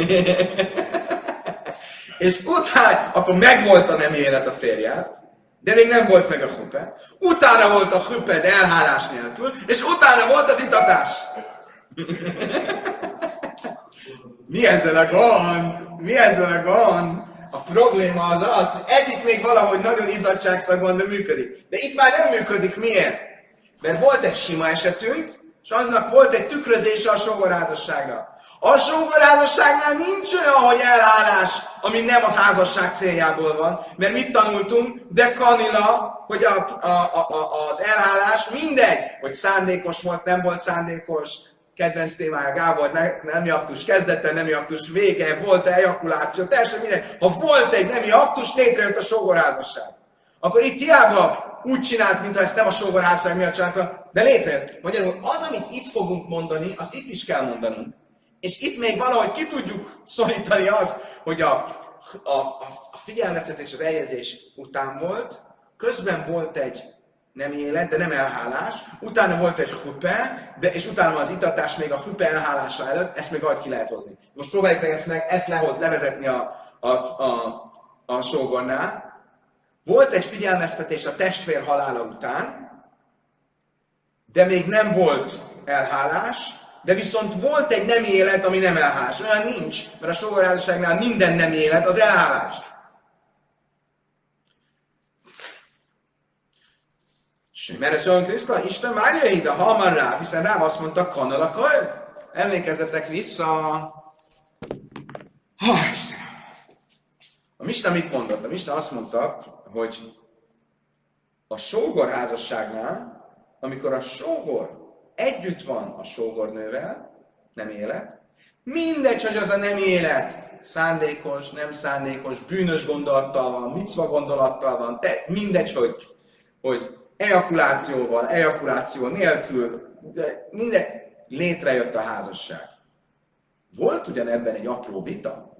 és utána, akkor megvolt a nem élet a férját, de még nem volt meg a hüpe. Utána volt a hüpe, de elhálás nélkül, és utána volt az itatás. Mi ezzel a gond? Mi ezzel a gond? A probléma az az, hogy ez itt még valahogy nagyon izzadságszagban, de működik. De itt már nem működik. Miért? Mert volt egy sima esetünk, és annak volt egy tükrözése a sógorházasságra. A sógorházasságnál nincs olyan, hogy elhálás, ami nem a házasság céljából van. Mert mit tanultunk? De kanila, hogy a, a, a, a, az elhálás mindegy, hogy szándékos volt, nem volt szándékos, kedvenc témája Gábor, ne, nemi aktus kezdete, nemi aktus vége, volt ejakuláció, teljesen minden. Ha volt egy nemi aktus, létrejött a sógorházasság. Akkor itt hiába úgy csinált, mintha ezt nem a sógorházasság miatt csinálta, de létrejött. Magyarul az, amit itt fogunk mondani, azt itt is kell mondanunk. És itt még valahogy ki tudjuk szorítani az, hogy a, a, a figyelmeztetés az eljegyzés után volt, közben volt egy nem élet, de nem elhálás. Utána volt egy hüpe, de, és utána az itatás még a hüpe elhálása előtt, ezt még valahogy ki lehet hozni. Most próbáljuk meg ezt, meg, ezt lehoz, levezetni a, a, a, a sógornál. Volt egy figyelmeztetés a testvér halála után, de még nem volt elhálás, de viszont volt egy nem élet, ami nem elhálás. Olyan nincs, mert a sógorházasságnál minden nem élet, az elhálás. Mert ez olyan Kriszka, Isten várja ide, ha már rá, hiszen rá azt mondta, kanal a kajr. Emlékezzetek vissza. Ha, A Mista mit mondott? A Mista azt mondta, hogy a sógor házasságnál, amikor a sógor együtt van a sógornővel, nem élet, Mindegy, hogy az a nem élet szándékos, nem szándékos, bűnös gondolattal van, micva gondolattal van, te, mindegy, hogy, hogy ejakulációval, ejakuláció nélkül, de minden, létrejött a házasság. Volt ugyan ebben egy apró vita,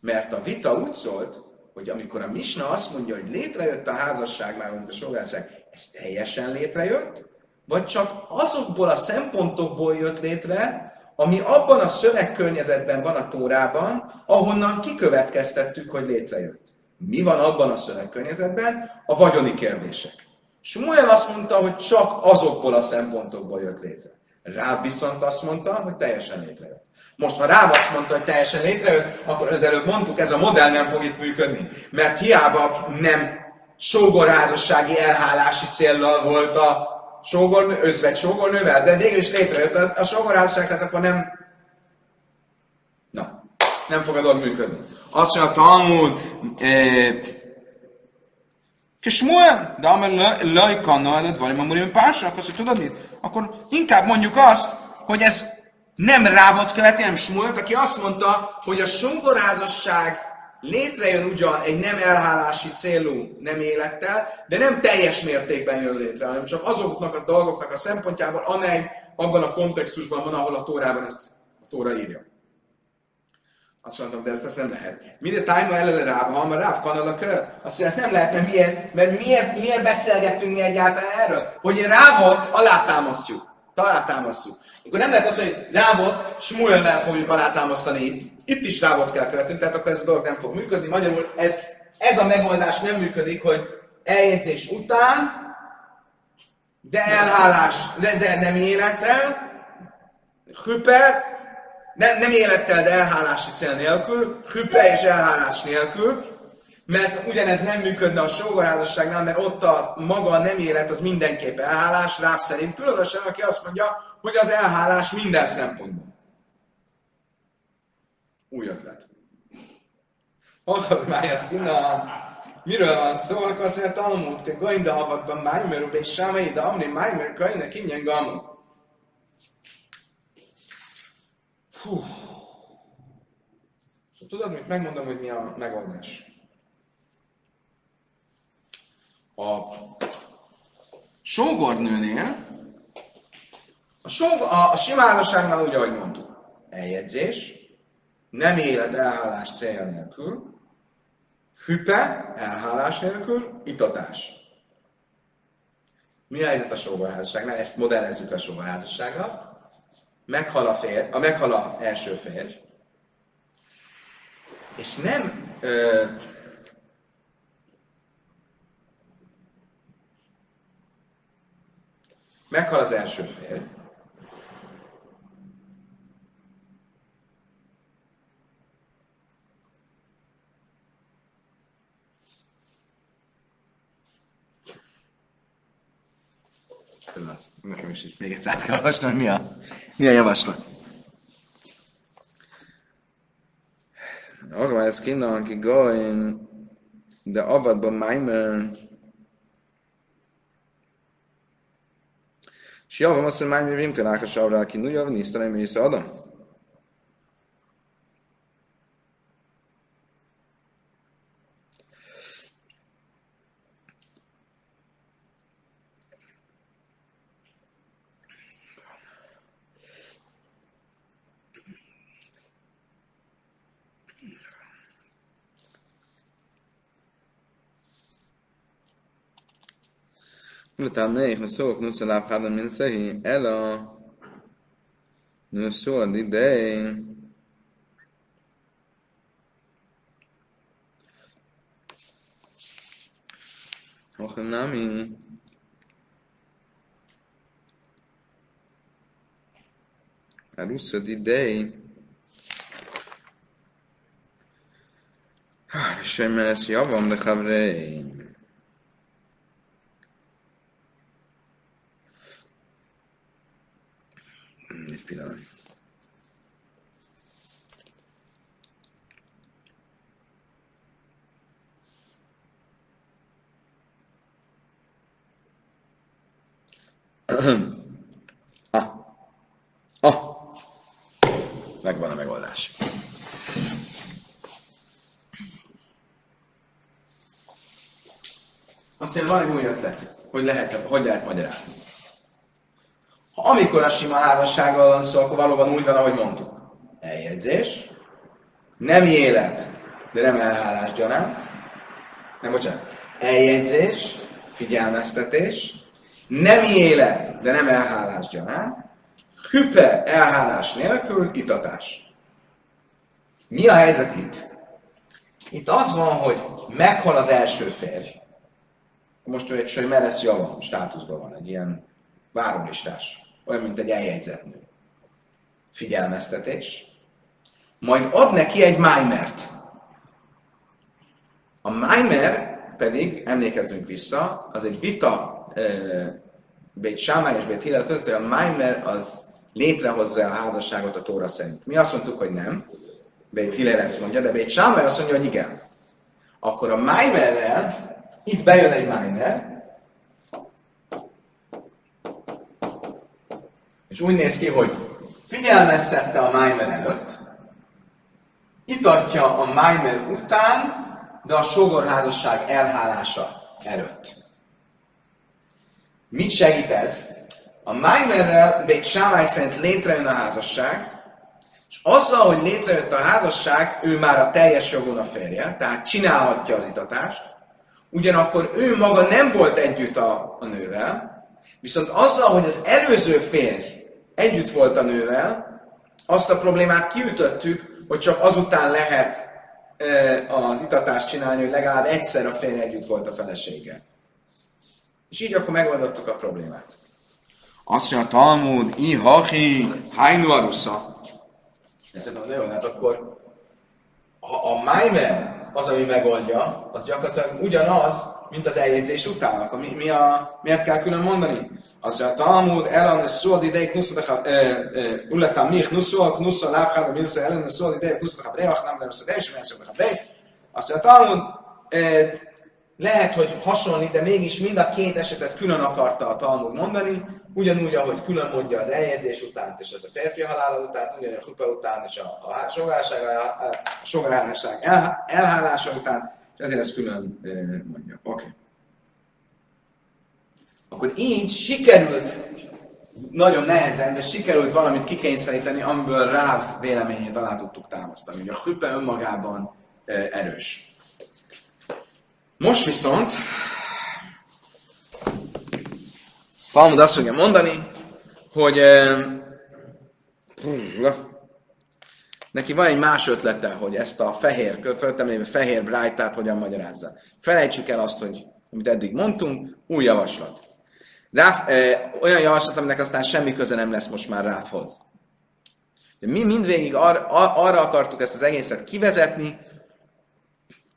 mert a vita úgy szólt, hogy amikor a Misna azt mondja, hogy létrejött a házasság, már mint a sogárság, ez teljesen létrejött, vagy csak azokból a szempontokból jött létre, ami abban a szövegkörnyezetben van a Tórában, ahonnan kikövetkeztettük, hogy létrejött. Mi van abban a szövegkörnyezetben? A vagyoni kérdések. Smuel azt mondta, hogy csak azokból a szempontokból jött létre. Ráb viszont azt mondta, hogy teljesen létrejött. Most, ha Ráb azt mondta, hogy teljesen létrejött, akkor az előbb mondtuk, ez a modell nem fog itt működni. Mert hiába nem sógorházassági elhálási céllal volt a sógornő, özvegy sógornővel, de végül is létrejött a, a sógorházasság, tehát akkor nem... Na, nem fog a dolog működni. Azt mondja Talmud, eh, Kismuel, de amely lajkanna előtt vagy mondjuk pársak, azt, hogy tudod mit? Akkor inkább mondjuk azt, hogy ez nem Rávot követi, hanem Smuelt, aki azt mondta, hogy a songorházasság létrejön ugyan egy nem elhálási célú nem élettel, de nem teljes mértékben jön létre, hanem csak azoknak a dolgoknak a szempontjából, amely abban a kontextusban van, ahol a Tórában ezt a Tóra írja. Azt mondtam, de ezt, ezt nem lehet. Minden tájma elele ráva, ha már ráv kanal a kör. Azt mondja, ezt nem lehet, mert miért, mert miért, miért beszélgetünk mi egyáltalán erről? Hogy rávot alátámasztjuk. Alátámasztjuk. Akkor nem lehet azt, hogy rávot Smuellel fogjuk alátámasztani itt. Itt is rávot kell követnünk, tehát akkor ez a dolog nem fog működni. Magyarul ez, ez a megoldás nem működik, hogy eljegyzés után, de elhálás, de, de nem élettel, hüper, nem, nem élettel, de elhálási cél nélkül, hüpe és elhálás nélkül, mert ugyanez nem működne a sógorházasságnál, mert ott a maga a nem élet az mindenképp elhálás, ráv szerint, különösen aki azt mondja, hogy az elhálás minden szempontból. Új ötlet. Hallod már ezt miről van szó, akkor azt mondja, Talmud, te gainda avatban Májmer, és Sámai, de Amri Májmer, gainda kinyen gamu. Fú. Szóval tudod, mit megmondom, hogy mi a megoldás. A sógornőnél a, sog, a, a sima úgy, ahogy mondtuk, eljegyzés, nem élet elhálás célja nélkül, hüpe, elhálás nélkül, itatás. Mi a helyzet a sógorházasságnál? Ezt modellezzük a sógorházasságra. Meghal a férj, a meghal a első férj, és nem ö, meghal az első férj, pillanat. Nekem is még egyszer át kell olvasnom, mi a, mi a javaslat. Arra ez kinna, aki goin, de avadban májmer, és javam azt, hogy májmer vimtelák a savra, aki nuja, van isztelem, és adom. לטעמי נכנסו כנוס אליו אחד המנסי, אלא נכנסו על ידי אוכל נמי ארוסה דידי שמש יבום לחברי ah. Ah. megvan a megoldás. Azt mondja, van egy új ötlet, hogy lehet, hogy lehet magyarázni. Ha amikor a sima házassággal van szó, akkor valóban úgy van, ahogy mondtuk. Eljegyzés, nem élet, de nem elhálás gyanánt. Nem, bocsánat. Eljegyzés, figyelmeztetés, nem élet, de nem elhálás gyanánt. Hüpe, elhálás nélkül, itatás. Mi a helyzet itt? Itt az van, hogy meghal az első férj. Most egy hogy meresz javam státuszban van, egy ilyen várólistás. Olyan, mint egy eljegyzett nő. Figyelmeztetés. Majd ad neki egy májmert. A májmer pedig, emlékezzünk vissza, az egy vita Bét Sámály és Bét Hillel között, hogy a májmer az létrehozza a házasságot a Tóra szerint. Mi azt mondtuk, hogy nem. Bét Hillel ezt mondja, de Bét Sámály azt mondja, hogy igen. Akkor a májmerrel, itt bejön egy májmer, és úgy néz ki, hogy figyelmeztette a májmer előtt, itatja a májmer után, de a sogorházasság elhálása előtt. Mit segít ez? A Maimerrel még Sámály szerint létrejön a házasság, és azzal, hogy létrejött a házasság, ő már a teljes jogon a férje, tehát csinálhatja az itatást, ugyanakkor ő maga nem volt együtt a, a nővel, viszont azzal, hogy az előző férj együtt volt a nővel, azt a problémát kiütöttük, hogy csak azután lehet az itatást csinálni, hogy legalább egyszer a férj együtt volt a felesége. És így akkor megoldottuk a problémát. Azt mondja a Talmud, i hachi, hainu arusza. Ez mondom, jó, hát akkor a, a Maimer az, ami megoldja, az gyakorlatilag ugyanaz, mint az eljegyzés után. Mi, mi a, miért kell külön mondani? Az a Talmud, elan szól ideig nuszat uleta mich nuszol, nuszol lávhára, milsze ellen szól ideig nuszat a breach, nem nem szól, és menszol a brej. Azt a Talmud, lehet, hogy hasonlít, de mégis mind a két esetet külön akarta a Talmud mondani, ugyanúgy, ahogy külön mondja az eljegyzés után, és az a férfi halála után, ugyanúgy a hupa után, és a, a sogárság, el, elhálása után, és ezért ezt külön mondja. Oké. Okay. Akkor így sikerült, nagyon nehezen, de sikerült valamit kikényszeríteni, amiből Ráv véleményét alá tudtuk támasztani. Hogy a hüppe önmagában erős. Most viszont Talmud azt fogja mondani, hogy neki van egy más ötlete, hogy ezt a fehér, föltem fehér brájtát hogyan magyarázza. Felejtsük el azt, hogy amit eddig mondtunk, új javaslat. Ráf, ö, olyan javaslat, aminek aztán semmi köze nem lesz most már Ráfhoz. De mi mindvégig ar, ar, arra akartuk ezt az egészet kivezetni,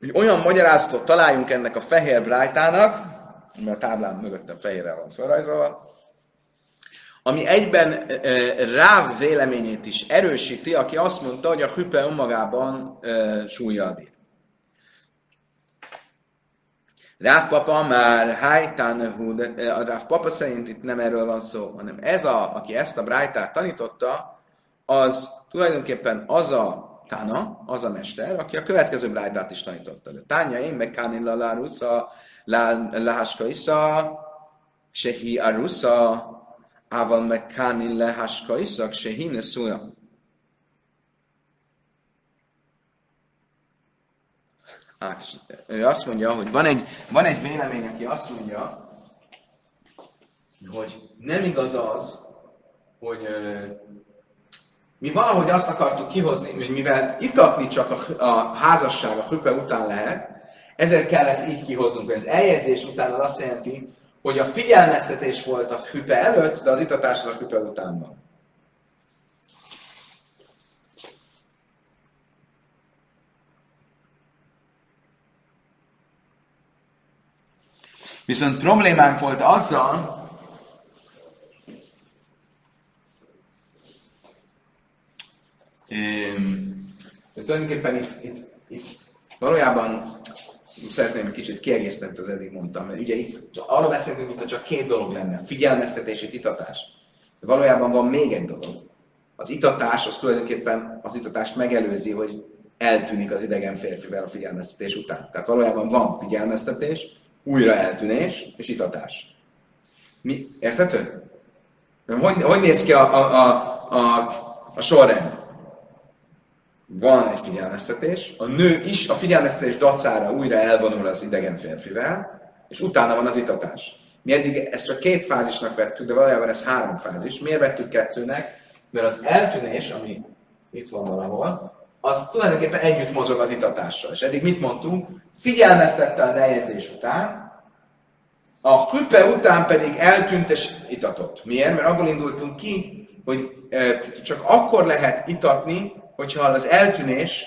hogy olyan magyarázatot találjunk ennek a fehér brájtának, mert a táblán mögöttem fehérrel van felrajzolva, ami egyben e, Ráv véleményét is erősíti, aki azt mondta, hogy a hüpe önmagában e, súlyjal bír. Ráv papa már Hájtánehu, de a Ráv papa szerint itt nem erről van szó, hanem ez a, aki ezt a brájtát tanította, az tulajdonképpen az a Tana, az a mester, aki a következő brájtát is tanította. De Tánya én meg Kánilla Lárusza, Láhaska Isza, Sehi Arusza, Ával meg Kánilla Haska Isza, Sehi Neszuja. ő azt mondja, hogy van egy, van egy vélemény, aki azt mondja, hogy nem igaz az, hogy mi valahogy azt akartuk kihozni, hogy mivel itatni csak a, a házasság a hüpe után lehet, ezért kellett így kihoznunk, hogy az eljegyzés után az azt jelenti, hogy a figyelmeztetés volt a hüpe előtt, de az itatás az a hüpe után van. Viszont problémánk volt azzal, de tulajdonképpen itt, itt, itt valójában szeretném egy kicsit kiegészíteni, az eddig mondtam, mert ugye itt arra beszélünk, mintha csak két dolog lenne, figyelmeztetés és itatás. De valójában van még egy dolog. az itatás az tulajdonképpen az itatást megelőzi, hogy eltűnik az idegen férfivel a figyelmeztetés után. Tehát valójában van figyelmeztetés, újra eltűnés és itatás. Mi? Értető? Hogy, hogy néz ki a, a, a, a, a sorrend? Van egy figyelmeztetés, a nő is a figyelmeztetés dacára újra elvonul az idegen férfivel, és utána van az itatás. Mi eddig ezt csak két fázisnak vettük, de valójában ez három fázis. Miért vettük kettőnek? Mert az eltűnés, ami itt van valahol, az tulajdonképpen együtt mozog az itatással. És eddig mit mondtunk? Figyelmeztette az eljegyzés után, a hüppe után pedig eltűnt és itatott. Miért? Mert abból indultunk ki, hogy csak akkor lehet itatni, hogyha az eltűnés,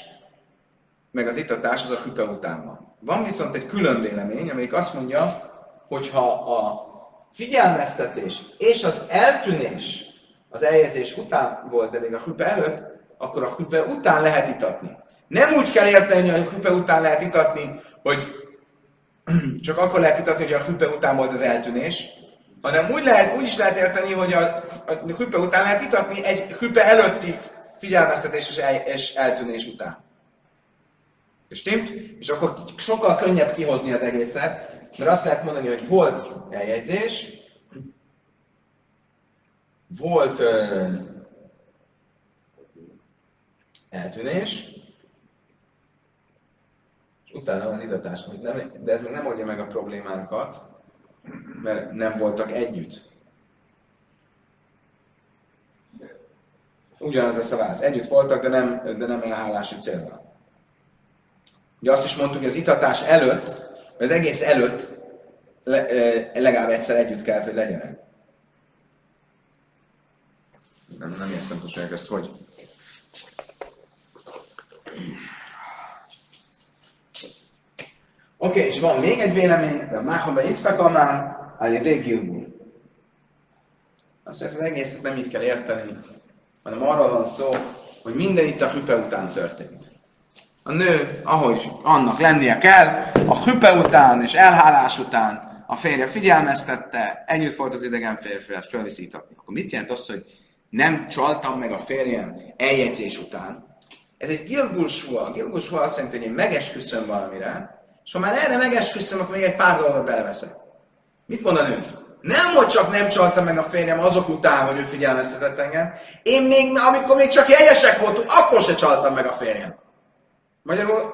meg az itatás az a hüppe után van. Van viszont egy külön vélemény, amelyik azt mondja, hogyha a figyelmeztetés és az eltűnés az eljegyzés után volt, de még a hüppe előtt, akkor a hüppe után lehet itatni. Nem úgy kell érteni, hogy a hüppe után lehet itatni, hogy csak akkor lehet itatni, hogy a hüppe után volt az eltűnés, hanem úgy, lehet, úgy is lehet érteni, hogy a, a hüppe után lehet itatni egy hüppe előtti figyelmeztetés és, el, és eltűnés után. És stimmt? És akkor sokkal könnyebb kihozni az egészet, mert azt lehet mondani, hogy volt eljegyzés, volt ö, eltűnés, és utána az idatás, de ez még nem oldja meg a problémánkat, mert nem voltak együtt. Ugyanaz lesz a válasz. Együtt voltak, de nem, de nem elhálási célra. Ugye azt is mondtuk, hogy az itatás előtt, az egész előtt le, legalább egyszer együtt kellett, hogy legyenek. Nem, nem értem pontosan ezt, hogy. Oké, okay, és van még egy vélemény, a Máhamba Yitzhakamán, Alidé Gilgul. Azt az egészet nem így kell érteni, hanem arról van szó, hogy minden itt a hüpe után történt. A nő, ahogy annak lennie kell, a hüpe után és elhálás után a férje figyelmeztette, együtt volt az idegen férfiát fölviszítatni. Akkor mit jelent az, hogy nem csaltam meg a férjem eljegyzés után? Ez egy gilgulsua. Gilgulsua azt jelenti, hogy én megesküszöm valamire, és ha már erre megesküszöm, akkor még egy pár dolgot beleveszek. Mit mond a nő? Nem, hogy csak nem csaltam meg a férjem azok után, hogy ő figyelmeztetett engem. Én még, amikor még csak jegyesek voltunk, akkor se csaltam meg a férjem. Magyarul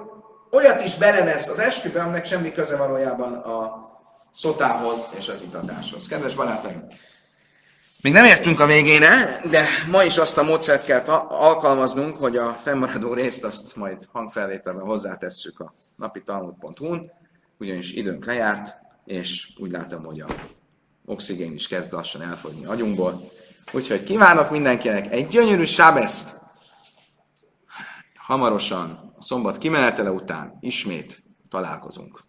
olyat is belevesz az eskübe, aminek semmi köze valójában a szotához és az itatáshoz. Kedves barátaim! Még nem értünk a végére, de ma is azt a módszert kell alkalmaznunk, hogy a fennmaradó részt azt majd hangfelvételben hozzátesszük a napi talmud.hu-n, ugyanis időnk lejárt, és úgy látom, hogy a oxigén is kezd lassan elfogyni agyunkból. Úgyhogy kívánok mindenkinek egy gyönyörű sábeszt! Hamarosan, a szombat kimenetele után ismét találkozunk.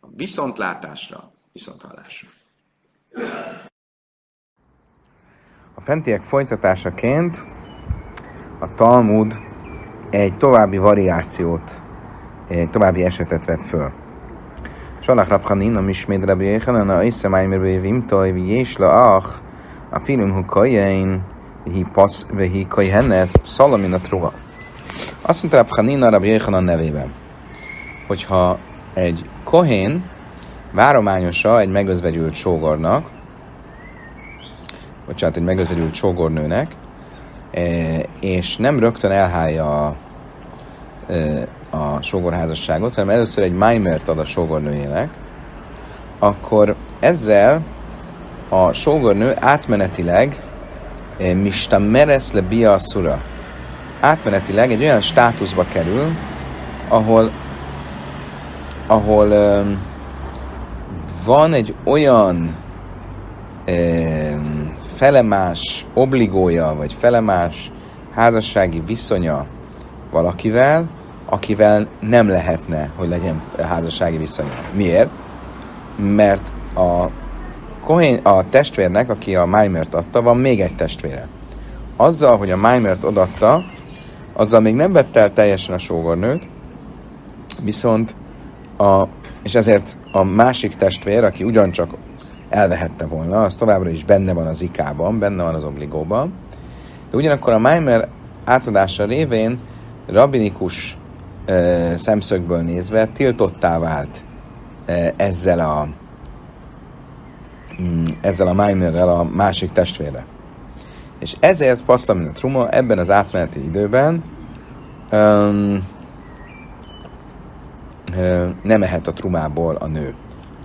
A viszontlátásra, viszonthallásra. A fentiek folytatásaként a Talmud egy további variációt, egy további esetet vett föl. Salach Rav Hanina ismét Rabbi Yechanan a Iszamájmer Vimtoj Jésla Ach a film hu kajein hi pas hi kajhennes szalamin a truha. Azt mondta Rav Hanina Rabbi Yechanan nevében, hogyha egy kohén várományosa egy megözvegyült sógornak, bocsánat, egy megözvegyült sógornőnek, e, és nem rögtön elhálja a, a sógorházasságot, hanem először egy májmert ad a sógornőjének, akkor ezzel a sógornő átmenetileg Mista Meres le Biaszura átmenetileg egy olyan státuszba kerül, ahol ahol um, van egy olyan um, felemás obligója, vagy felemás házassági viszonya valakivel, akivel nem lehetne, hogy legyen házassági viszonya. Miért? Mert a, Kohén, a testvérnek, aki a Májmert adta, van még egy testvére. Azzal, hogy a Májmert odatta, azzal még nem vette el teljesen a sógornőt, viszont a, és ezért a másik testvér, aki ugyancsak elvehette volna, az továbbra is benne van az ikában, benne van az obligóban, De ugyanakkor a Maimer átadása révén rabinikus szemszögből nézve tiltottá vált ezzel a mm, ezzel a Maimerrel a másik testvére. És ezért Paszlamin a Truma ebben az átmeneti időben um, nem ehet a trumából a nő.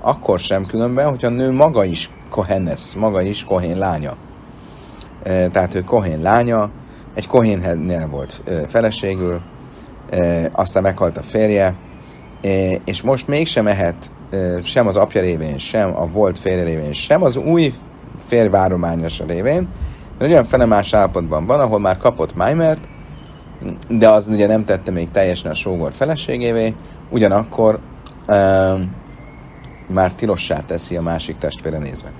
Akkor sem különben, hogy a nő maga is kohenesz, maga is kohén lánya. Tehát ő kohén lánya, egy kohénnél volt feleségül, aztán meghalt a férje, és most mégsem ehet sem az apja révén, sem a volt férje révén, sem az új férvárományosa révén, mert olyan felemás állapotban van, ahol már kapott Maimert, de az ugye nem tette még teljesen a sógor feleségévé, ugyanakkor um, már tilossá teszi a másik testvére nézve.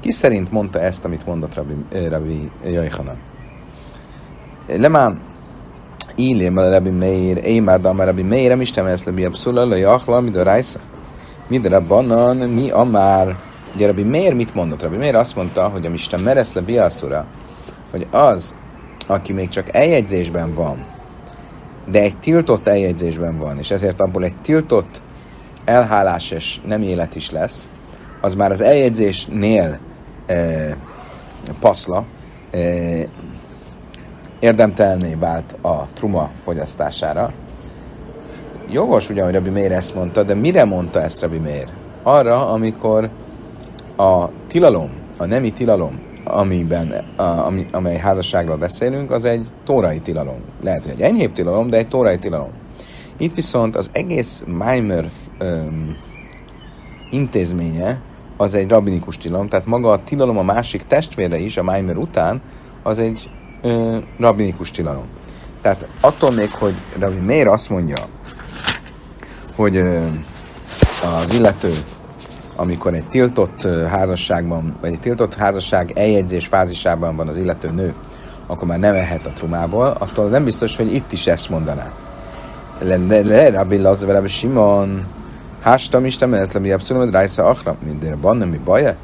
Ki szerint mondta ezt, amit mondott Rabbi, Rabbi Jajhana? Lemán, Illém a Rabbi Meir, én már Dama Rabbi Meir, nem istem ezt Rabbi Abszula, mi a Rajsa? Mi a Rabbanan, mi a már? Ugye Rabbi Meir mit mondott? Rabbi Meir azt mondta, hogy a Misten Mereszle Biaszura, hogy az, aki még csak eljegyzésben van, de egy tiltott eljegyzésben van, és ezért abból egy tiltott elhálás és nem élet is lesz, az már az eljegyzésnél e, paszla, e, érdemtelné vált a truma fogyasztására. Jogos ugyan, hogy Rabbi Mér ezt mondta, de mire mondta ezt Rabbi Mér? Arra, amikor a tilalom, a nemi tilalom, amiben, a, ami, amely házasságról beszélünk, az egy tórai tilalom. Lehet, hogy egy enyhébb tilalom, de egy tórai tilalom. Itt viszont az egész Maimer intézménye az egy rabinikus tilalom, tehát maga a tilalom a másik testvére is, a Maimer után, az egy uh, rabinikus tilalom. Tehát attól még, hogy Rabbi miért azt mondja, hogy uh, az illető amikor egy tiltott házasságban, vagy egy tiltott házasság eljegyzés fázisában van az illető nő, akkor már nem ehet a trumából, attól nem biztos, hogy itt is ezt mondaná. Le, le, le Rabbi Lazar, Rabbi Simon, hástam Isten, ez mi abszolút rájsza akra, minden van, nem mi baja?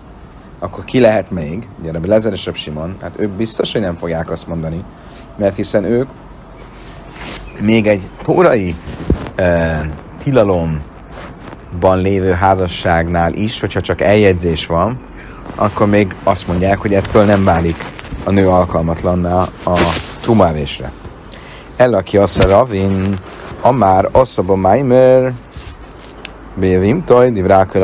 Akkor ki lehet még? Ugye Rabbi Lazar és Simon, hát ők biztos, hogy nem fogják azt mondani, mert hiszen ők még egy tórai eh, tilalom ban lévő házasságnál is, hogyha csak eljegyzés van, akkor még azt mondják, hogy ettől nem válik a nő alkalmatlanná a trumávésre. El, aki azt a ravin, amár asszaba maimer, bévim toj, divrákör.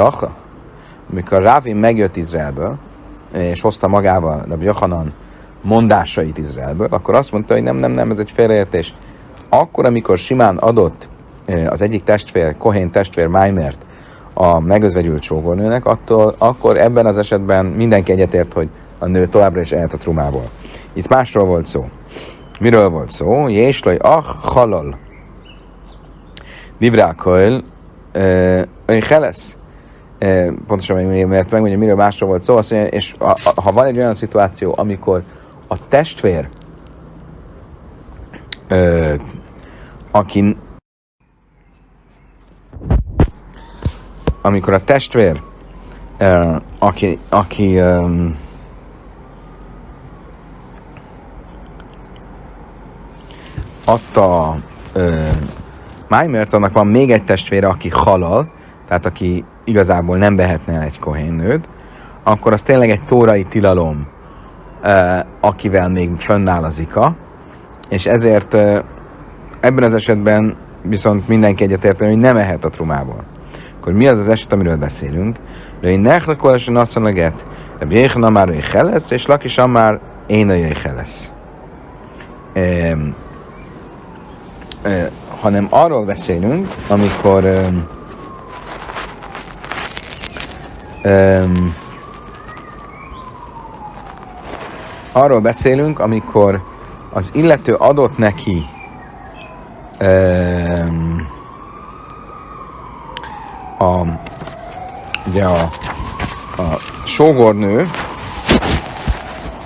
Amikor Ravin megjött Izraelből, és hozta magával Rabbi Yochanan mondásait Izraelből, akkor azt mondta, hogy nem, nem, nem, ez egy félreértés. Akkor, amikor simán adott az egyik testvér, Kohén testvér Maimert a megözvegyült sógornőnek, attól, akkor ebben az esetben mindenki egyetért, hogy a nő továbbra is ehet a trumából. Itt másról volt szó. Miről volt szó? Jéslaj, ah, halal. Divrákol, helesz. Pontosan mert megmondja, miről másról volt szó, azt mondja, és ha van egy olyan szituáció, amikor a testvér, aki amikor a testvér, uh, aki, aki um, adta Májmert, annak van még egy testvére, aki halal, tehát aki igazából nem behetne egy kohénnőt, akkor az tényleg egy tórai tilalom, akivel még fönnáll az ika, és ezért ebben az esetben viszont mindenki egyetért, hogy nem ehet a trumából akkor mi az az eset, amiről beszélünk? De én nechlakolesen azt mondjaget, de Jéhana már ő helesz, és Lakis már én a helesz. E, hanem arról beszélünk, amikor um, arról beszélünk, amikor az illető adott neki um, a, ugye a, a sógornő,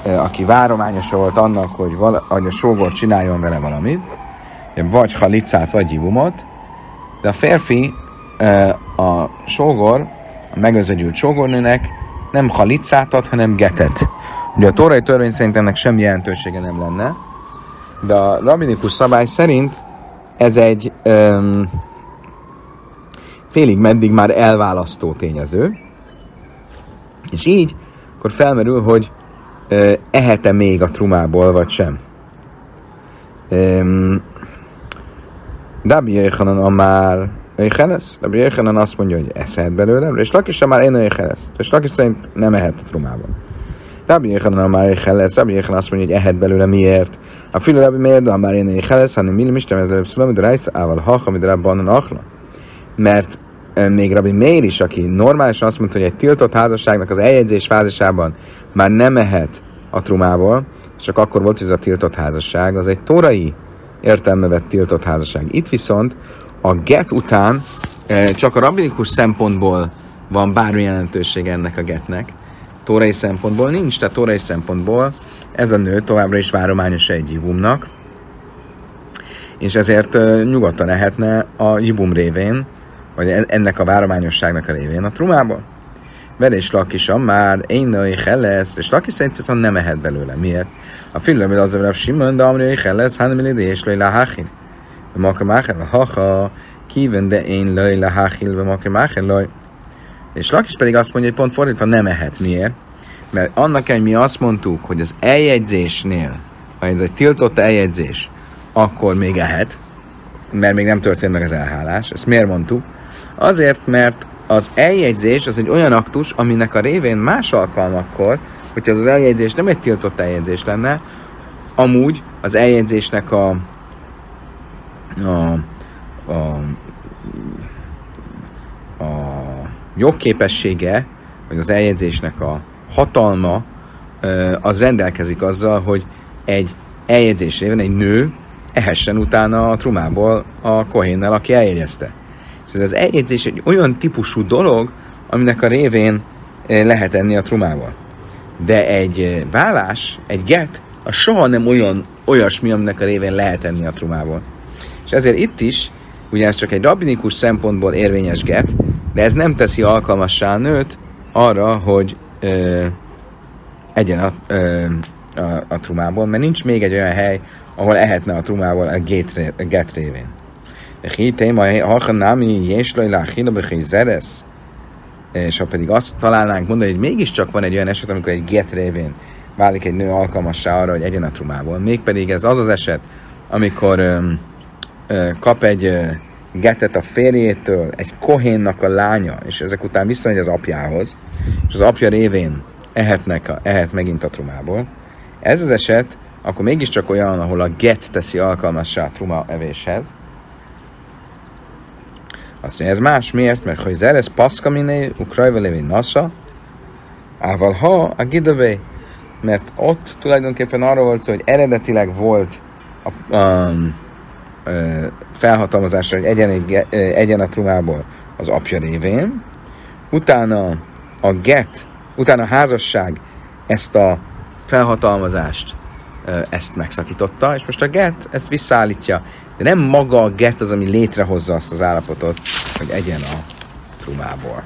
aki várományosa volt annak, hogy, vala, hogy a sógor csináljon vele valamit, vagy halicát, vagy gyivumot, de a férfi, a sógor, a megözvegyült sógornőnek nem halicát ad, hanem getet. Ugye a tórai törvény szerint ennek semmi jelentősége nem lenne, de a rabinikus szabály szerint ez egy um, félig meddig már elválasztó tényező, és így akkor felmerül, hogy uh, ehet-e még a trumából, vagy sem. Um, Rabbi Yechanan Amár Éhelesz? Rabbi Yechanan azt mondja, hogy eszed belőle, és Lakis sem már én Éhelesz. És Lakis szerint nem ehet a trumában. Rabbi Yechanan már Éhelesz, Rabbi Yechanan azt mondja, hogy ehet belőle miért. A fülő Rabbi miért, de már én Éhelesz, hanem mi is ez előbb szülöm, de rajsz ával hach, amit Rabban achla. Mert még Rabbi Meir is, aki normálisan azt mondta, hogy egy tiltott házasságnak az eljegyzés fázisában már nem ehet a trumából, csak akkor volt, hogy ez a tiltott házasság, az egy tórai értelme vett tiltott házasság. Itt viszont a get után e, csak a rabinikus szempontból van bármi jelentőség ennek a getnek. Tórai szempontból nincs, tehát tórai szempontból ez a nő továbbra is várományos egy jibumnak, és ezért e, nyugodtan lehetne a jibum révén, vagy ennek a várományosságnak a révén a trumából. Verés lakisan már én női hellesz, és laki szerint viszont nem ehet belőle. Miért? A film az a Simon, de amri hellesz, hanem és lejla Maka mácher, haha, kíven, de én lejla hachil, ve maka mácher, lej. És Lakis pedig azt mondja, pont fordítva nem ehet. Miért? Mert annak hogy mi azt mondtuk, hogy az eljegyzésnél, ha ez egy tiltott eljegyzés, akkor még ehet, mert még nem történt meg az elhálás. Ezt miért mondtuk? Azért, mert az eljegyzés az egy olyan aktus, aminek a révén más alkalmakkor, hogyha az eljegyzés nem egy tiltott eljegyzés lenne, amúgy az eljegyzésnek a, a, a, a jogképessége, vagy az eljegyzésnek a hatalma, az rendelkezik azzal, hogy egy eljegyzés révén egy nő ehessen utána a trumából a kohénnel, aki eljegyezte. És ez az eljegyzés egy olyan típusú dolog, aminek a révén eh, lehet enni a trumával. De egy vállás, egy get, az soha nem olyan olyasmi, aminek a révén lehet enni a trumával. És ezért itt is, ugye ez csak egy rabinikus szempontból érvényes get, de ez nem teszi alkalmassá a nőt arra, hogy ö, egyen a, ö, a, a trumából, mert nincs még egy olyan hely, ahol ehetne a trumából a, get, a get révén. Hitém, ha námi jéslaj láhila zeresz. És ha pedig azt találnánk mondani, hogy mégiscsak van egy olyan eset, amikor egy get révén válik egy nő alkalmassá arra, hogy egyen a trumából. Mégpedig ez az az eset, amikor ö, ö, kap egy getet a férjétől, egy kohénnak a lánya, és ezek után visszamegy az apjához, és az apja révén ehetnek a, ehet megint a trumából. Ez az eset akkor mégiscsak olyan, ahol a get teszi alkalmassá a truma evéshez, azt mondja, ez más, miért? Mert hogy zeres paszka miné, ukrajva lévén nasa, ával ha a gidavé, mert ott tulajdonképpen arról volt szó, hogy eredetileg volt a, a felhatalmazásra, hogy egyen, egy, egyen a trumából az apja révén, utána a get, utána a házasság ezt a felhatalmazást ezt megszakította, és most a get ezt visszaállítja, de nem maga a get az, ami létrehozza azt az állapotot, hogy egyen a trumából.